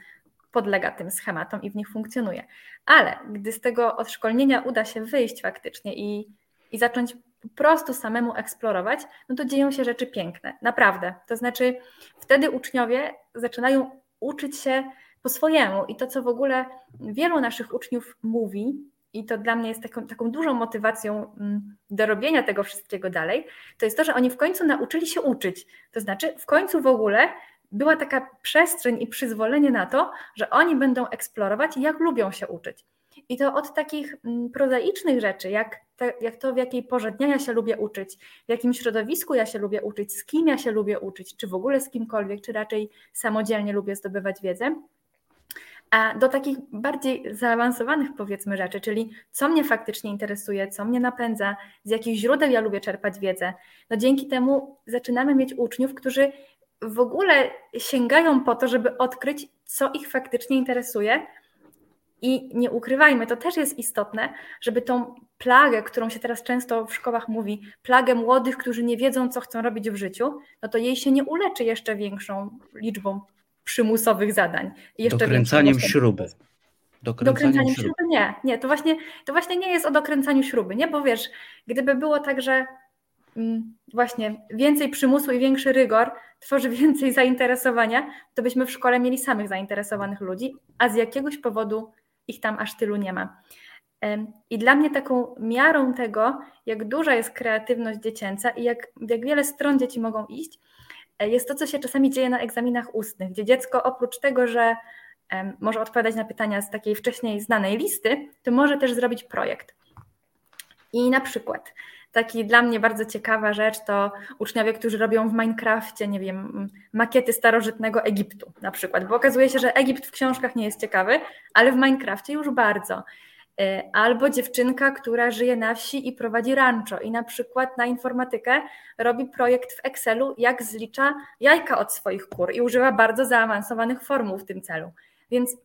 podlega tym schematom i w nich funkcjonuje. Ale gdy z tego odszkolnienia uda się wyjść faktycznie i, i zacząć po prostu samemu eksplorować, no to dzieją się rzeczy piękne, naprawdę. To znaczy, wtedy uczniowie zaczynają uczyć się po swojemu. I to, co w ogóle wielu naszych uczniów mówi, i to dla mnie jest taką, taką dużą motywacją mm, do robienia tego wszystkiego dalej, to jest to, że oni w końcu nauczyli się uczyć. To znaczy, w końcu w ogóle była taka przestrzeń i przyzwolenie na to, że oni będą eksplorować, jak lubią się uczyć. I to od takich mm, prozaicznych rzeczy, jak, te, jak to, w jakiej porze dnia ja się lubię uczyć, w jakim środowisku ja się lubię uczyć, z kim ja się lubię uczyć, czy w ogóle z kimkolwiek, czy raczej samodzielnie lubię zdobywać wiedzę, a do takich bardziej zaawansowanych, powiedzmy, rzeczy, czyli co mnie faktycznie interesuje, co mnie napędza, z jakich źródeł ja lubię czerpać wiedzę. No dzięki temu zaczynamy mieć uczniów, którzy w ogóle sięgają po to, żeby odkryć, co ich faktycznie interesuje. I nie ukrywajmy, to też jest istotne, żeby tą plagę, którą się teraz często w szkołach mówi, plagę młodych, którzy nie wiedzą, co chcą robić w życiu, no to jej się nie uleczy jeszcze większą liczbą przymusowych zadań. Jeszcze dokręcaniem śruby. Dokręcaniem, dokręcaniem śruby. śruby. Nie, nie, to właśnie, to właśnie nie jest o dokręcaniu śruby, nie? Bo wiesz, gdyby było tak, że mm, właśnie więcej przymusu i większy rygor tworzy <laughs> więcej zainteresowania, to byśmy w szkole mieli samych zainteresowanych ludzi, a z jakiegoś powodu ich tam aż tylu nie ma. I dla mnie taką miarą tego, jak duża jest kreatywność dziecięca i jak, jak wiele stron dzieci mogą iść, jest to, co się czasami dzieje na egzaminach ustnych, gdzie dziecko oprócz tego, że może odpowiadać na pytania z takiej wcześniej znanej listy, to może też zrobić projekt. I na przykład taki dla mnie bardzo ciekawa rzecz to uczniowie, którzy robią w Minecrafcie, nie wiem, makiety starożytnego Egiptu na przykład, bo okazuje się, że Egipt w książkach nie jest ciekawy, ale w Minecrafcie już bardzo. E, albo dziewczynka, która żyje na wsi i prowadzi rancho i na przykład na informatykę robi projekt w Excelu, jak zlicza jajka od swoich kur i używa bardzo zaawansowanych formuł w tym celu. Więc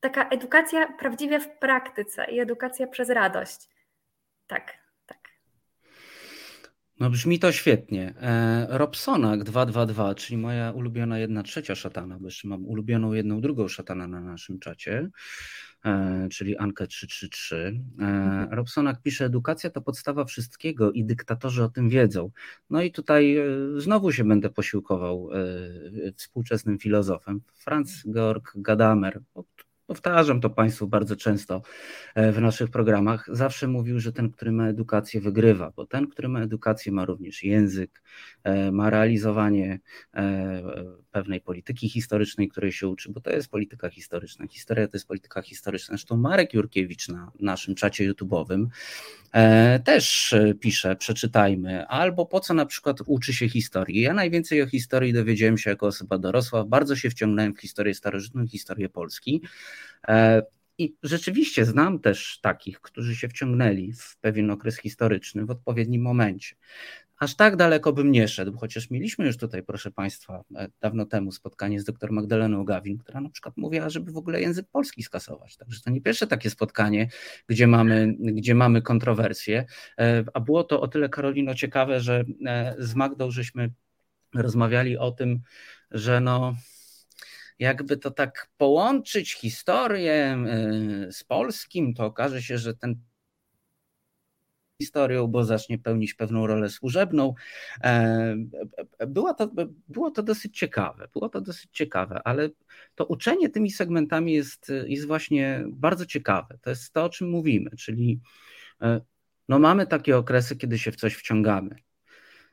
taka edukacja prawdziwie w praktyce i edukacja przez radość. Tak, tak. No brzmi to świetnie. E, Robsonak 222, czyli moja ulubiona jedna trzecia szatana, bo jeszcze mam ulubioną jedną drugą szatana na naszym czacie, czyli Ankę 333. E, mhm. Robsonak pisze, edukacja to podstawa wszystkiego i dyktatorzy o tym wiedzą. No i tutaj znowu się będę posiłkował współczesnym filozofem. Franz Georg Gadamer, powtarzam to Państwu bardzo często e, w naszych programach, zawsze mówił, że ten, który ma edukację, wygrywa, bo ten, który ma edukację, ma również język, e, ma realizowanie e, pewnej polityki historycznej, której się uczy, bo to jest polityka historyczna. Historia to jest polityka historyczna. Zresztą Marek Jurkiewicz na naszym czacie YouTube'owym też pisze, przeczytajmy, albo po co na przykład uczy się historii. Ja najwięcej o historii dowiedziałem się jako osoba dorosła, bardzo się wciągnąłem w historię starożytną, historię Polski. E, I rzeczywiście znam też takich, którzy się wciągnęli w pewien okres historyczny w odpowiednim momencie. Aż tak daleko bym nie szedł, chociaż mieliśmy już tutaj, proszę Państwa, e, dawno temu spotkanie z dr Magdaleną Gawin, która na przykład mówiła, żeby w ogóle język polski skasować. Także to nie pierwsze takie spotkanie, gdzie mamy, gdzie mamy kontrowersje. E, a było to o tyle, Karolino, ciekawe, że z Magdą żeśmy rozmawiali o tym, że no jakby to tak połączyć historię y, z polskim, to okaże się, że ten historią, bo zacznie pełnić pewną rolę służebną. E, było to, było to dosyć ciekawe, było to dosyć ciekawe, ale to uczenie tymi segmentami jest, jest właśnie bardzo ciekawe. To jest to, o czym mówimy, czyli e, no mamy takie okresy, kiedy się w coś wciągamy.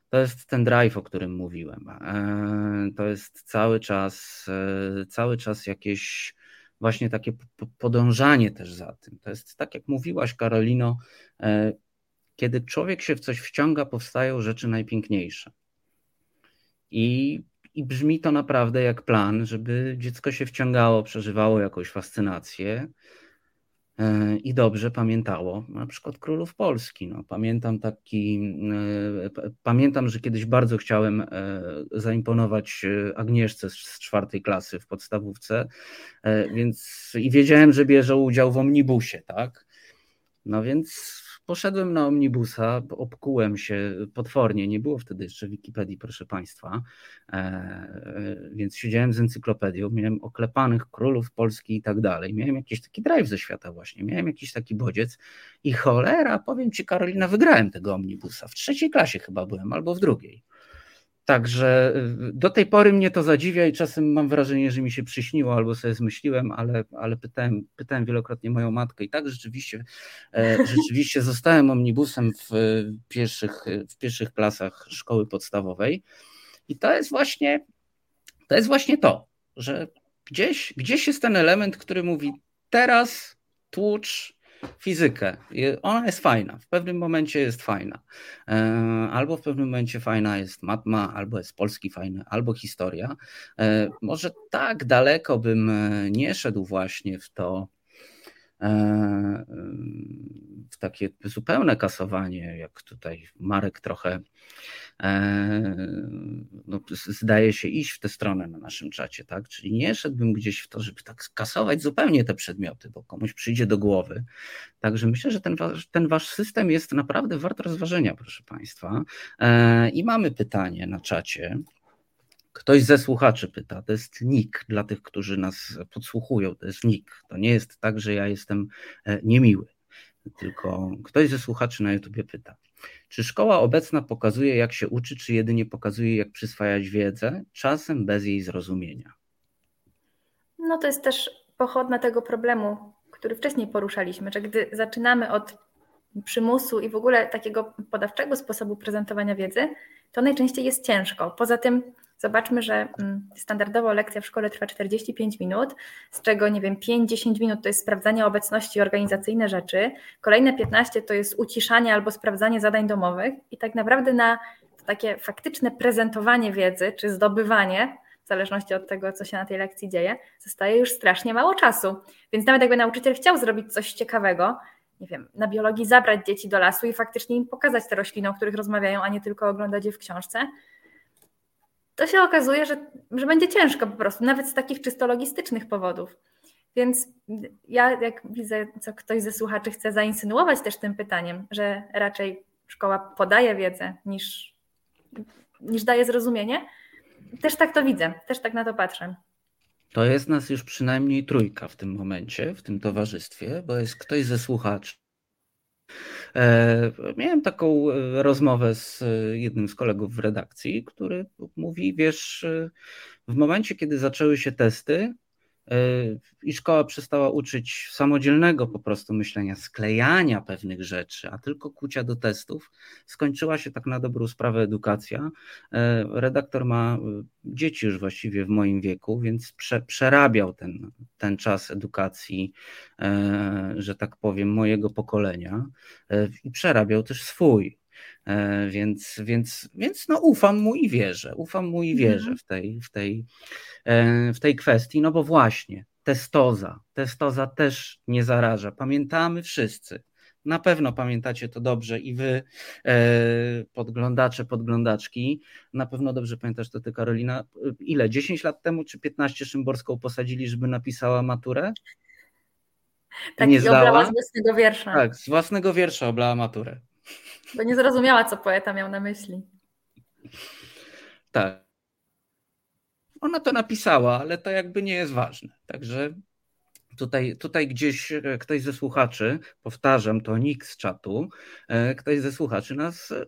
To jest ten drive, o którym mówiłem. E, to jest cały czas, e, cały czas jakieś właśnie takie podążanie też za tym. To jest tak, jak mówiłaś, Karolino, e, kiedy człowiek się w coś wciąga, powstają rzeczy najpiękniejsze. I, I brzmi to naprawdę jak plan, żeby dziecko się wciągało, przeżywało jakąś fascynację i dobrze pamiętało na przykład królów Polski. No, pamiętam taki, e, pamiętam, że kiedyś bardzo chciałem e, zaimponować Agnieszce z czwartej klasy w podstawówce, więc i wiedziałem, że bierze udział w omnibusie, tak? No więc Poszedłem na omnibusa, obkułem się potwornie, nie było wtedy jeszcze Wikipedii, proszę Państwa, e, więc siedziałem z encyklopedią, miałem oklepanych królów Polski i tak dalej, miałem jakiś taki drive ze świata właśnie, miałem jakiś taki bodziec i cholera, powiem Ci Karolina, wygrałem tego omnibusa, w trzeciej klasie chyba byłem, albo w drugiej. Także y, do tej pory mnie to zadziwia i czasem mam wrażenie, że mi się przyśniło albo sobie zmyśliłem, ale, ale pytałem, pytałem wielokrotnie moją matkę i tak rzeczywiście, e, <laughs> rzeczywiście zostałem omnibusem w pierwszych, w pierwszych klasach szkoły podstawowej. I to jest właśnie to, jest właśnie to że gdzieś, gdzieś jest ten element, który mówi teraz tłucz fizykę. Ona jest fajna, w pewnym momencie jest fajna. E, albo w pewnym momencie fajna jest matma, albo jest polski fajny, albo historia. E, może tak daleko bym e, nie szedł właśnie w to, w takie zupełne kasowanie, jak tutaj Marek trochę no, zdaje się iść w tę stronę na naszym czacie, tak? Czyli nie szedłbym gdzieś w to, żeby tak skasować zupełnie te przedmioty, bo komuś przyjdzie do głowy. Także myślę, że ten wasz, ten wasz system jest naprawdę wart rozważenia, proszę Państwa. I mamy pytanie na czacie. Ktoś ze słuchaczy pyta, to jest nick dla tych, którzy nas podsłuchują, to jest nick. To nie jest tak, że ja jestem e, niemiły, tylko ktoś ze słuchaczy na YouTubie pyta. Czy szkoła obecna pokazuje, jak się uczy, czy jedynie pokazuje, jak przyswajać wiedzę, czasem bez jej zrozumienia? No to jest też pochodna tego problemu, który wcześniej poruszaliśmy, że gdy zaczynamy od przymusu i w ogóle takiego podawczego sposobu prezentowania wiedzy, to najczęściej jest ciężko. Poza tym Zobaczmy, że mm, standardowo lekcja w szkole trwa 45 minut, z czego nie wiem, 5-10 minut to jest sprawdzanie obecności organizacyjne rzeczy, kolejne 15 to jest uciszanie albo sprawdzanie zadań domowych i tak naprawdę na takie faktyczne prezentowanie wiedzy czy zdobywanie, w zależności od tego, co się na tej lekcji dzieje, zostaje już strasznie mało czasu. Więc nawet jakby nauczyciel chciał zrobić coś ciekawego, nie wiem, na biologii zabrać dzieci do lasu i faktycznie im pokazać te rośliny, o których rozmawiają, a nie tylko oglądać je w książce, to się okazuje, że, że będzie ciężko po prostu, nawet z takich czysto logistycznych powodów. Więc ja, jak widzę, co ktoś ze słuchaczy chce zainsynuować też tym pytaniem, że raczej szkoła podaje wiedzę niż, niż daje zrozumienie. Też tak to widzę, też tak na to patrzę. To jest nas już przynajmniej trójka w tym momencie, w tym towarzystwie, bo jest ktoś ze słuchaczy. E, miałem taką e, rozmowę z e, jednym z kolegów w redakcji, który mówi: Wiesz, w momencie, kiedy zaczęły się testy, i szkoła przestała uczyć samodzielnego po prostu myślenia, sklejania pewnych rzeczy, a tylko kucia do testów. Skończyła się tak na dobrą sprawę edukacja. E, redaktor ma e, dzieci już właściwie w moim wieku, więc prze, przerabiał ten, ten czas edukacji, e, że tak powiem, mojego pokolenia i przerabiał też swój. Więc, więc, więc no ufam mu i wierzę. Ufam mu i wierzę mhm. w tej, w tej E, w tej kwestii, no bo właśnie testoza, testoza też nie zaraża. Pamiętamy wszyscy. Na pewno pamiętacie to dobrze i wy, e, podglądacze, podglądaczki. Na pewno dobrze pamiętasz to ty, Karolina. Ile? 10 lat temu czy 15 Szymborską posadzili, żeby napisała maturę? Tak, nie zdała? z własnego wiersza. Tak, z własnego wiersza oblała maturę. Bo nie zrozumiała, co poeta miał na myśli. Tak. Ona to napisała, ale to jakby nie jest ważne. Także tutaj, tutaj gdzieś e, ktoś ze słuchaczy, powtarzam, to nikt z czatu, e, ktoś ze słuchaczy nas e,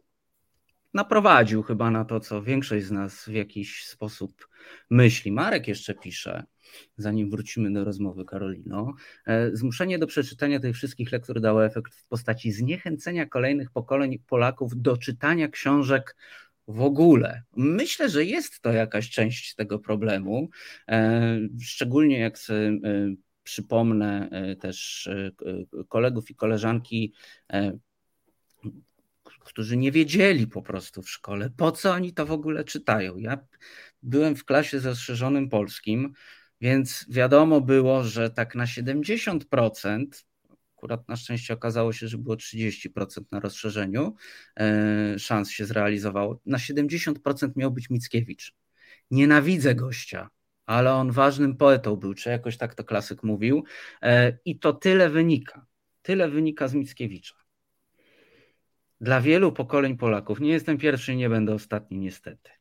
naprowadził chyba na to, co większość z nas w jakiś sposób myśli. Marek jeszcze pisze, zanim wrócimy do rozmowy, Karolino. Zmuszenie do przeczytania tych wszystkich lektur dało efekt w postaci zniechęcenia kolejnych pokoleń Polaków do czytania książek w ogóle. Myślę, że jest to jakaś część tego problemu, e, szczególnie jak e, przypomnę e, też kolegów i koleżanki, którzy nie wiedzieli po prostu w szkole, po co oni to w ogóle czytają. Ja byłem w klasie zastrzeżonym polskim, więc wiadomo było, że tak na 70% Akurat na szczęście okazało się, że było 30% na rozszerzeniu, e, szans się zrealizowało. Na 70% miał być Mickiewicz. Nienawidzę gościa, ale on ważnym poetą był, czy jakoś tak to klasyk mówił. E, I to tyle wynika. Tyle wynika z Mickiewicza. Dla wielu pokoleń Polaków, nie jestem pierwszy, nie będę ostatni, niestety.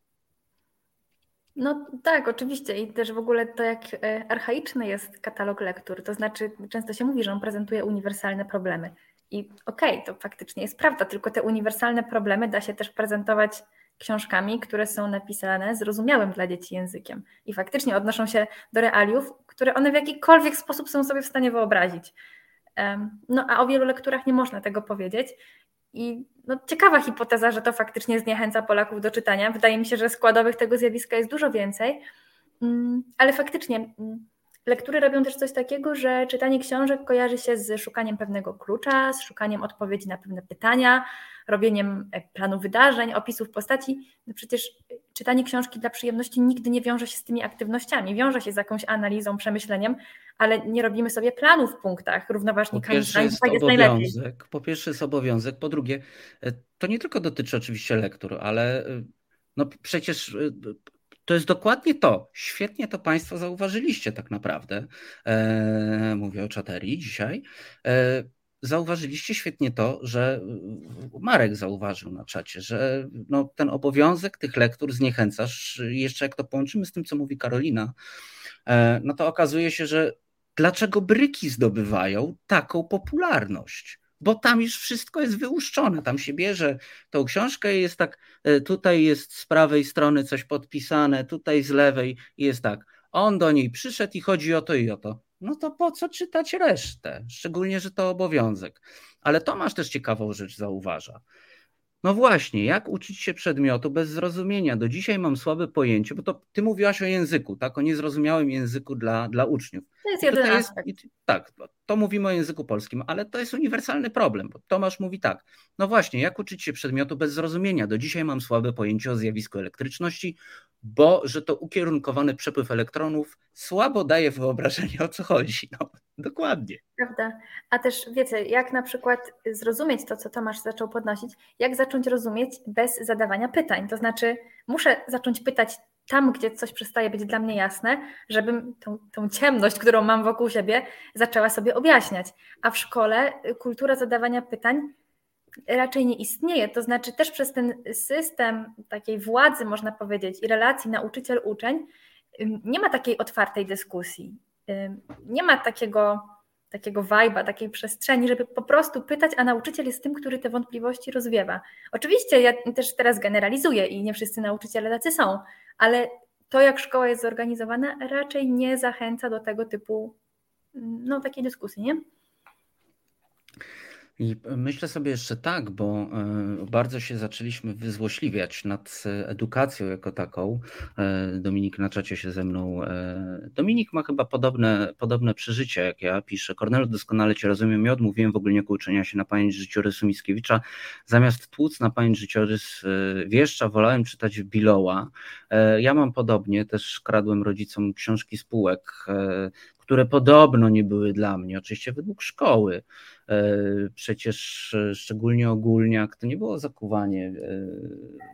No tak, oczywiście. I też w ogóle to, jak e, archaiczny jest katalog lektur. To znaczy, często się mówi, że on prezentuje uniwersalne problemy. I okej, okay, to faktycznie jest prawda, tylko te uniwersalne problemy da się też prezentować książkami, które są napisane zrozumiałym dla dzieci językiem. I faktycznie odnoszą się do realiów, które one w jakikolwiek sposób są sobie w stanie wyobrazić. No a o wielu lekturach nie można tego powiedzieć. I no, ciekawa hipoteza, że to faktycznie zniechęca Polaków do czytania. Wydaje mi się, że składowych tego zjawiska jest dużo więcej, mm, ale faktycznie mm, lektury robią też coś takiego, że czytanie książek kojarzy się z szukaniem pewnego klucza, z szukaniem odpowiedzi na pewne pytania, robieniem e, planu wydarzeń, opisów postaci. No przecież czytanie książki dla przyjemności nigdy nie wiąże się z tymi aktywnościami, wiąże się z jakąś analizą, przemyśleniem, ale nie robimy sobie planów w punktach równoważnikami. Po pierwsze jest, tak jest obowiązek, po pierwsze jest obowiązek, po drugie e, to nie tylko dotyczy oczywiście lektur, ale e, no przecież to jest dokładnie to. Świetnie to Państwo zauważyliście tak naprawdę. E, mówię o czaterii dzisiaj. E, zauważyliście świetnie to, że Marek zauważył na czacie, że no, ten obowiązek tych lektur zniechęcasz. Jeszcze jak to połączymy z tym, co mówi Karolina, e, no to okazuje się, że dlaczego bryki zdobywają taką popularność? bo tam już wszystko jest wyłuszczone. Tam się bierze tą książkę i jest tak, e, tutaj jest z prawej strony coś podpisane, tutaj z lewej i jest tak. On do niej przyszedł i chodzi o to i o to. No to po co czytać resztę? Szczególnie, że to obowiązek. Ale Tomasz też ciekawą rzecz zauważa. No właśnie, jak uczyć się przedmiotu bez zrozumienia? Do dzisiaj mam słabe pojęcie, bo to ty mówiłaś o języku, tak? O niezrozumiałym języku dla, dla uczniów. To jest jeden aspekt. Jest, tak, to mówimy o języku polskim, ale to jest uniwersalny problem, bo Tomasz mówi tak. No właśnie, jak uczyć się przedmiotu bez zrozumienia? Do dzisiaj mam słabe pojęcie o zjawisku elektryczności, bo że to ukierunkowany przepływ elektronów słabo daje wyobrażenie o co chodzi. No, dokładnie. Prawda. A też wiecie, jak na przykład zrozumieć to, co Tomasz zaczął podnosić, jak zacząć rozumieć bez zadawania pytań. To znaczy, muszę zacząć pytać tam, gdzie coś przestaje być dla mnie jasne, żebym tą, tą ciemność, którą mam wokół siebie, zaczęła sobie objaśniać. A w szkole kultura zadawania pytań raczej nie istnieje. To znaczy też przez ten system takiej władzy, można powiedzieć, i relacji nauczyciel-uczeń, nie ma takiej otwartej dyskusji. Nie ma takiego, takiego wajba, takiej przestrzeni, żeby po prostu pytać, a nauczyciel jest tym, który te wątpliwości rozwiewa. Oczywiście ja też teraz generalizuję i nie wszyscy nauczyciele tacy są, ale to, jak szkoła jest zorganizowana, raczej nie zachęca do tego typu no, takiej dyskusji, nie? I myślę sobie jeszcze tak, bo e, bardzo się zaczęliśmy wyzłośliwiać nad edukacją jako taką. E, Dominik na czacie się ze mną. E, Dominik ma chyba podobne, podobne przeżycie jak ja. Pisze, Kornelu, doskonale Cię rozumiem. Ja odmówiłem w ogóle nie uczenia się na pamięć życiorysu Mickiewicza. Zamiast tłuc na pamięć życiorys Wieszcza, wolałem czytać Biloła. Ja mam podobnie, też kradłem rodzicom książki spółek, które podobno nie były dla mnie, oczywiście według szkoły. E, przecież e, szczególnie ogólniak to nie było zakuwanie, e,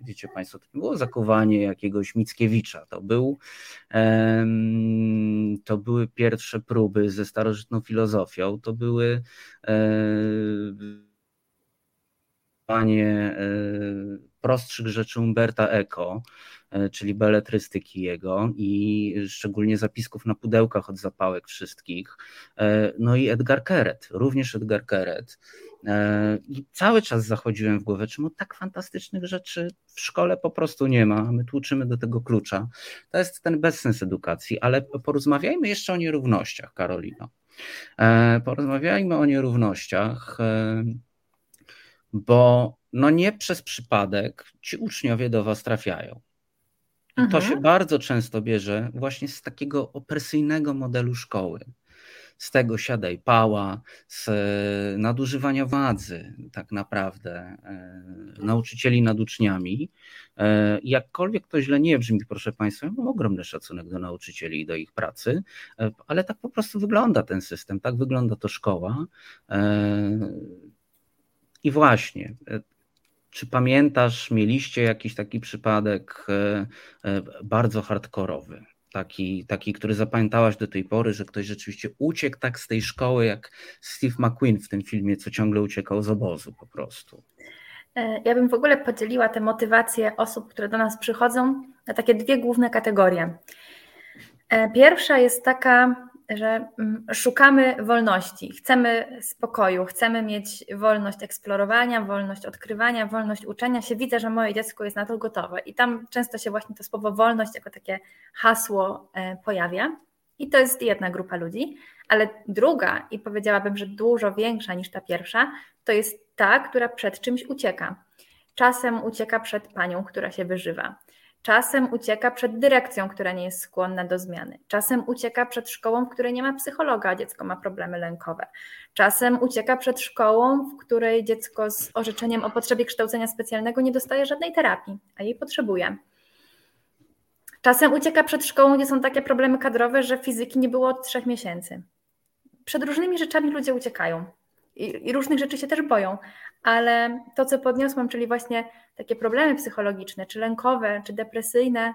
wiecie Państwo, to nie było zakuwanie jakiegoś Mickiewicza. To, był, to były pierwsze próby ze starożytną filozofią, to były panie prostszych rzeczy Umberta Eco, E, czyli beletrystyki jego i szczególnie zapisków na pudełkach od zapałek wszystkich. E, no i Edgar Keret, również Edgar Keret. E, I cały czas zachodziłem w głowę, czemu tak fantastycznych rzeczy w szkole po prostu nie ma. My tłuczymy do tego klucza. To jest ten bezsens edukacji, ale porozmawiajmy jeszcze o nierównościach, Karolino. Porozmawiajmy o nierównościach, bo no nie przez przypadek ci uczniowie do was trafiają. I to się mhm. bardzo często bierze właśnie z takiego opresyjnego modelu szkoły. Z tego siadaj pała, z nadużywania władzy, tak naprawdę, e, nauczycieli nad uczniami. E, jakkolwiek to źle nie brzmi, proszę Państwa, mam ogromny szacunek do nauczycieli i do ich pracy, e, ale tak po prostu wygląda ten system, tak wygląda to szkoła. I właśnie, czy pamiętasz, mieliście jakiś taki przypadek e, e, bardzo hardkorowy? Taki, taki, który zapamiętałaś do tej pory, że ktoś rzeczywiście uciekł tak z tej szkoły, jak Steve McQueen w tym filmie, co ciągle uciekał z obozu po prostu. E, ja bym w ogóle podzieliła te motywacje osób, które do nas przychodzą, na takie dwie główne kategorie. Pierwsza jest taka, że mm, szukamy wolności, chcemy spokoju, chcemy mieć wolność eksplorowania, wolność odkrywania, wolność uczenia się. Widzę, że moje dziecko jest na to gotowe. I tam często się właśnie to słowo wolność jako takie hasło e, pojawia. I to jest jedna grupa ludzi, ale druga, i powiedziałabym, że dużo większa niż ta pierwsza, to jest ta, która przed czymś ucieka. Czasem ucieka przed panią, która się wyżywa. Czasem ucieka przed dyrekcją, która nie jest skłonna do zmiany. Czasem ucieka przed szkołą, w której nie ma psychologa, a dziecko ma problemy lękowe. Czasem ucieka przed szkołą, w której dziecko z orzeczeniem o potrzebie kształcenia specjalnego nie dostaje żadnej terapii, a jej potrzebuje. Czasem ucieka przed szkołą, gdzie są takie problemy kadrowe, że fizyki nie było od trzech miesięcy. Przed różnymi rzeczami ludzie uciekają i, i różnych rzeczy się też boją, ale to, co podniosłam, czyli właśnie takie problemy psychologiczne, czy lękowe, czy depresyjne,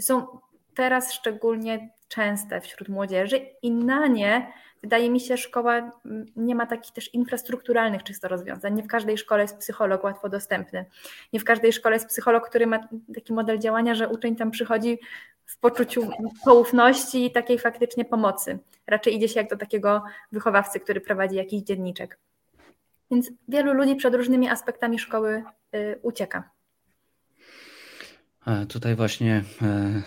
są teraz szczególnie częste wśród młodzieży i na nie wydaje mi się, szkoła nie ma takich też infrastrukturalnych czysto rozwiązań. Nie w każdej szkole jest psycholog łatwo dostępny. Nie w każdej szkole jest psycholog, który ma taki model działania, że uczeń tam przychodzi w poczuciu poufności i takiej faktycznie pomocy. Raczej idzie się jak do takiego wychowawcy, który prowadzi jakiś dzienniczek. Więc wielu ludzi przed różnymi aspektami szkoły y, ucieka. Tutaj właśnie e,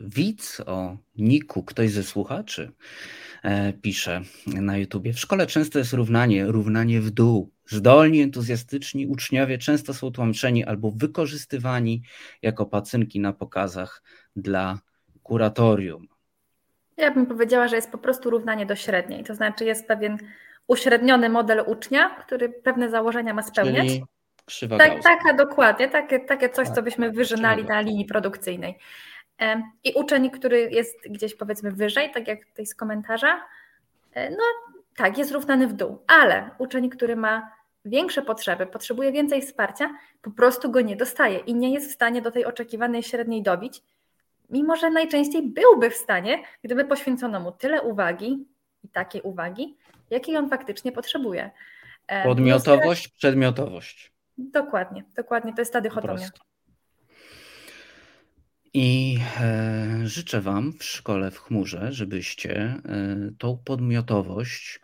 widz o Niku, ktoś ze słuchaczy e, pisze na YouTubie. W szkole często jest równanie, równanie w dół. Zdolni, entuzjastyczni uczniowie często są tłamszeni albo wykorzystywani jako pacynki na pokazach dla kuratorium. Ja bym powiedziała, że jest po prostu równanie do średniej. To znaczy jest pewien uśredniony model ucznia, który pewne założenia ma spełniać. Czyli krzywa tak, taka dokładnie, takie, takie coś, co byśmy wyżynali na linii produkcyjnej. I uczeń, który jest gdzieś powiedzmy wyżej, tak jak tutaj z komentarza, e, no tak, jest równany w dół, ale uczeń, który ma większe potrzeby, potrzebuje więcej wsparcia, po prostu go nie dostaje i nie jest w stanie do tej oczekiwanej średniej dobić, mimo że najczęściej byłby w stanie, gdyby poświęcono mu tyle uwagi i takiej uwagi, jakiej on faktycznie potrzebuje. Podmiotowość, przedmiotowość. Dokładnie, dokładnie, to jest ta dychotomia. I e, życzę Wam w szkole w chmurze, żebyście e, tą podmiotowość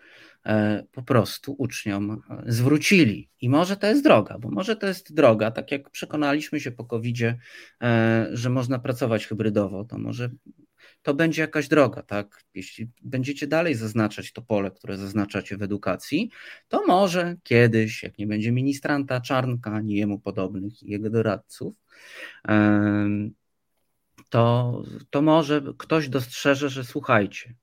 e, po prostu uczniom zwrócili. I może to jest droga, bo może to jest droga, tak jak przekonaliśmy się po COVID-zie, e, że można pracować hybrydowo, to może to będzie jakaś droga, tak? Jeśli będziecie dalej zaznaczać to pole, które zaznaczacie w edukacji, to może kiedyś, jak nie będzie ministranta Czarnka, ani jemu podobnych i jego doradców, to, to może ktoś dostrzeże, że słuchajcie,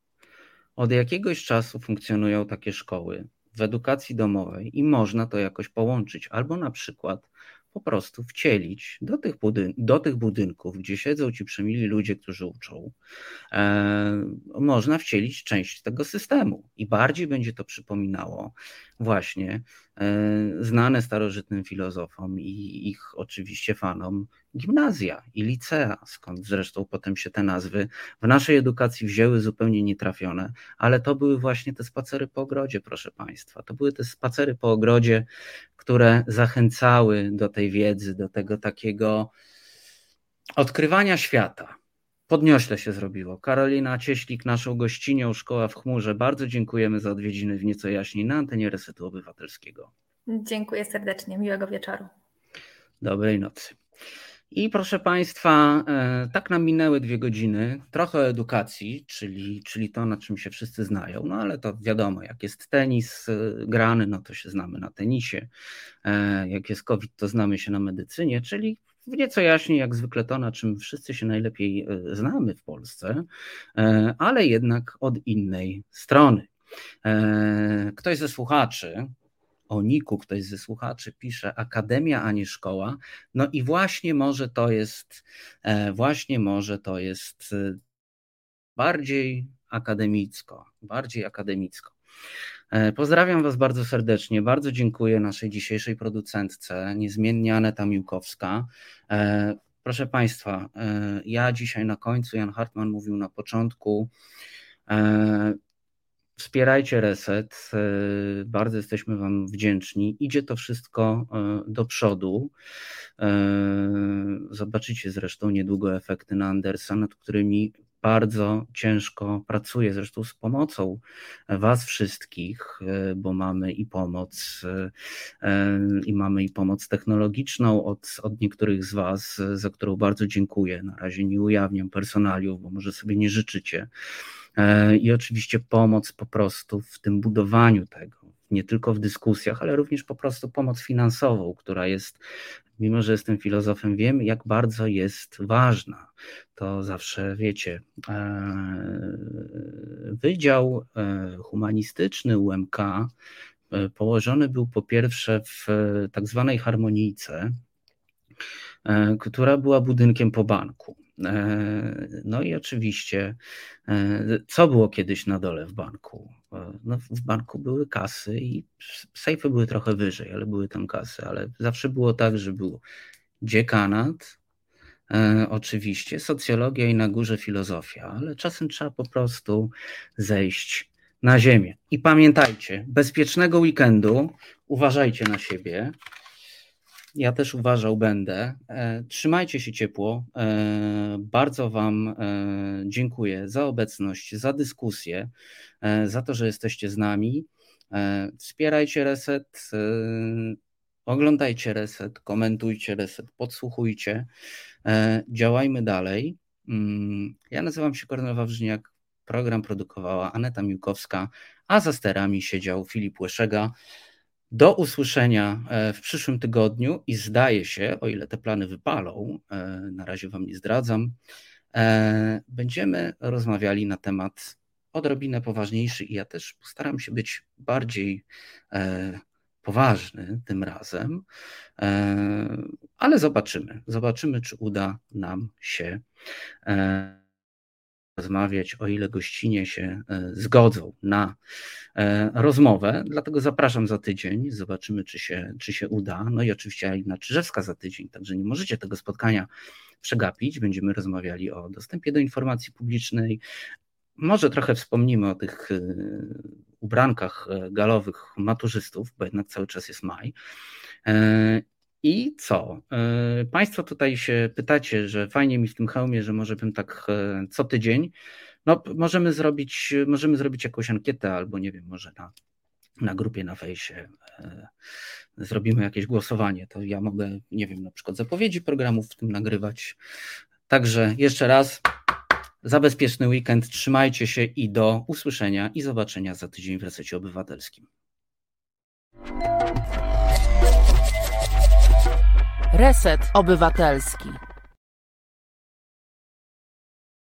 od jakiegoś czasu funkcjonują takie szkoły w edukacji domowej i można to jakoś połączyć, albo na przykład po prostu wcielić do tych, budyn- do tych budynków, gdzie siedzą ci przemili ludzie, którzy uczą, e, można wcielić część tego systemu i bardziej będzie to przypominało właśnie znane starożytnym filozofom i ich oczywiście fanom gimnazja i licea, skąd zresztą potem się te nazwy w naszej edukacji wzięły zupełnie nietrafione, ale to były właśnie te spacery po ogrodzie, proszę Państwa. To były te spacery po ogrodzie, które zachęcały do tej wiedzy, do tego takiego odkrywania świata. Podniośle się zrobiło. Karolina Cieślik, naszą gościnią Szkoła w Chmurze. Bardzo dziękujemy za odwiedziny w nieco jaśniej na antenie Resetu Obywatelskiego. Dziękuję serdecznie. Miłego wieczoru. Dobrej nocy. I proszę Państwa, e, tak nam minęły dwie godziny. Trochę edukacji, czyli, czyli to, na czym się wszyscy znają. No ale to wiadomo, jak jest tenis e, grany, no to się znamy na tenisie. E, jak jest COVID, to znamy się na medycynie, czyli w nieco jaśniej, jak zwykle to, na czym wszyscy się najlepiej znamy w Polsce, ale jednak od innej strony. Ktoś ze słuchaczy o Niku ktoś ze słuchaczy pisze akademia, a nie szkoła. No i właśnie może to jest, e, właśnie może to jest e, bardziej akademicko, bardziej akademicko. E, pozdrawiam Was bardzo serdecznie. Bardzo dziękuję naszej dzisiejszej producentce, niezmiennie Aneta Miłkowska. Proszę Państwa, ja dzisiaj na końcu, Jan Hartman mówił na początku, Wspierajcie Reset. E, bardzo jesteśmy Wam wdzięczni. Idzie to wszystko e, do przodu. E, zobaczycie zresztą niedługo efekty na Andersa, nad którymi bardzo ciężko pracuję, zresztą z pomocą Was wszystkich, bo mamy i pomoc, i mamy i pomoc technologiczną od, od niektórych z Was, za którą bardzo dziękuję. Na razie nie ujawniam personaliów, bo może sobie nie życzycie. E, i oczywiście pomoc po prostu w tym budowaniu tego, nie tylko w dyskusjach, ale również po prostu pomoc finansową, która jest, mimo że jestem filozofem, wiem, jak bardzo jest ważna. To zawsze wiecie. E, wydział e, Humanistyczny UMK położony był po pierwsze w tak zwanej harmonijce, która była budynkiem po banku. E, no i oczywiście, e, co było kiedyś na dole w banku? E, no, w banku były kasy i sejfy były trochę wyżej, ale były tam kasy, ale zawsze było tak, że był dziekanat, oczywiście, socjologia i na górze filozofia, ale czasem trzeba po prostu zejść na ziemię. I pamiętajcie, bezpiecznego weekendu, uważajcie na siebie. Ja też uważał będę. E, trzymajcie się ciepło. E, bardzo Wam e, dziękuję za obecność, za dyskusję, za to, że jesteście z nami. Wspierajcie reset, oglądajcie reset, komentujcie reset, podsłuchujcie. Działajmy dalej. Mm, ja nazywam się Kornel Wawrzyniak. Program produkowała Aneta Miłkowska, a za sterami siedział Filip Łeszega. Do usłyszenia e, w przyszłym tygodniu i zdaje się, o ile te plany wypalą, e, na razie Wam nie zdradzam, e, będziemy rozmawiali na temat odrobinę poważniejszy i ja też postaram się być bardziej poważny tym razem, ale zobaczymy. Zobaczymy, czy uda nam się rozmawiać, o ile gościnie się e, zgodzą na e, rozmowę. Dlatego zapraszam za tydzień, zobaczymy, czy się, czy się uda. No i oczywiście Alina Czyżewska za tydzień, także nie możecie tego spotkania przegapić. Będziemy rozmawiali o dostępie do informacji publicznej. Może trochę wspomnimy o tych e, ubrankach galowych maturzystów, bo jednak cały czas jest maj. I co? Państwo tutaj się pytacie, że fajnie mi w tym hełmie, że może bym tak co tydzień. No, możemy zrobić, możemy zrobić jakąś ankietę, albo nie wiem, może na, na grupie na fejsie zrobimy jakieś głosowanie. To ja mogę, nie wiem, na przykład zapowiedzi programów w tym nagrywać. Także jeszcze raz za bezpieczny weekend, trzymajcie się i do usłyszenia i zobaczenia za tydzień w Resecie Obywatelskim. Reset Obywatelski.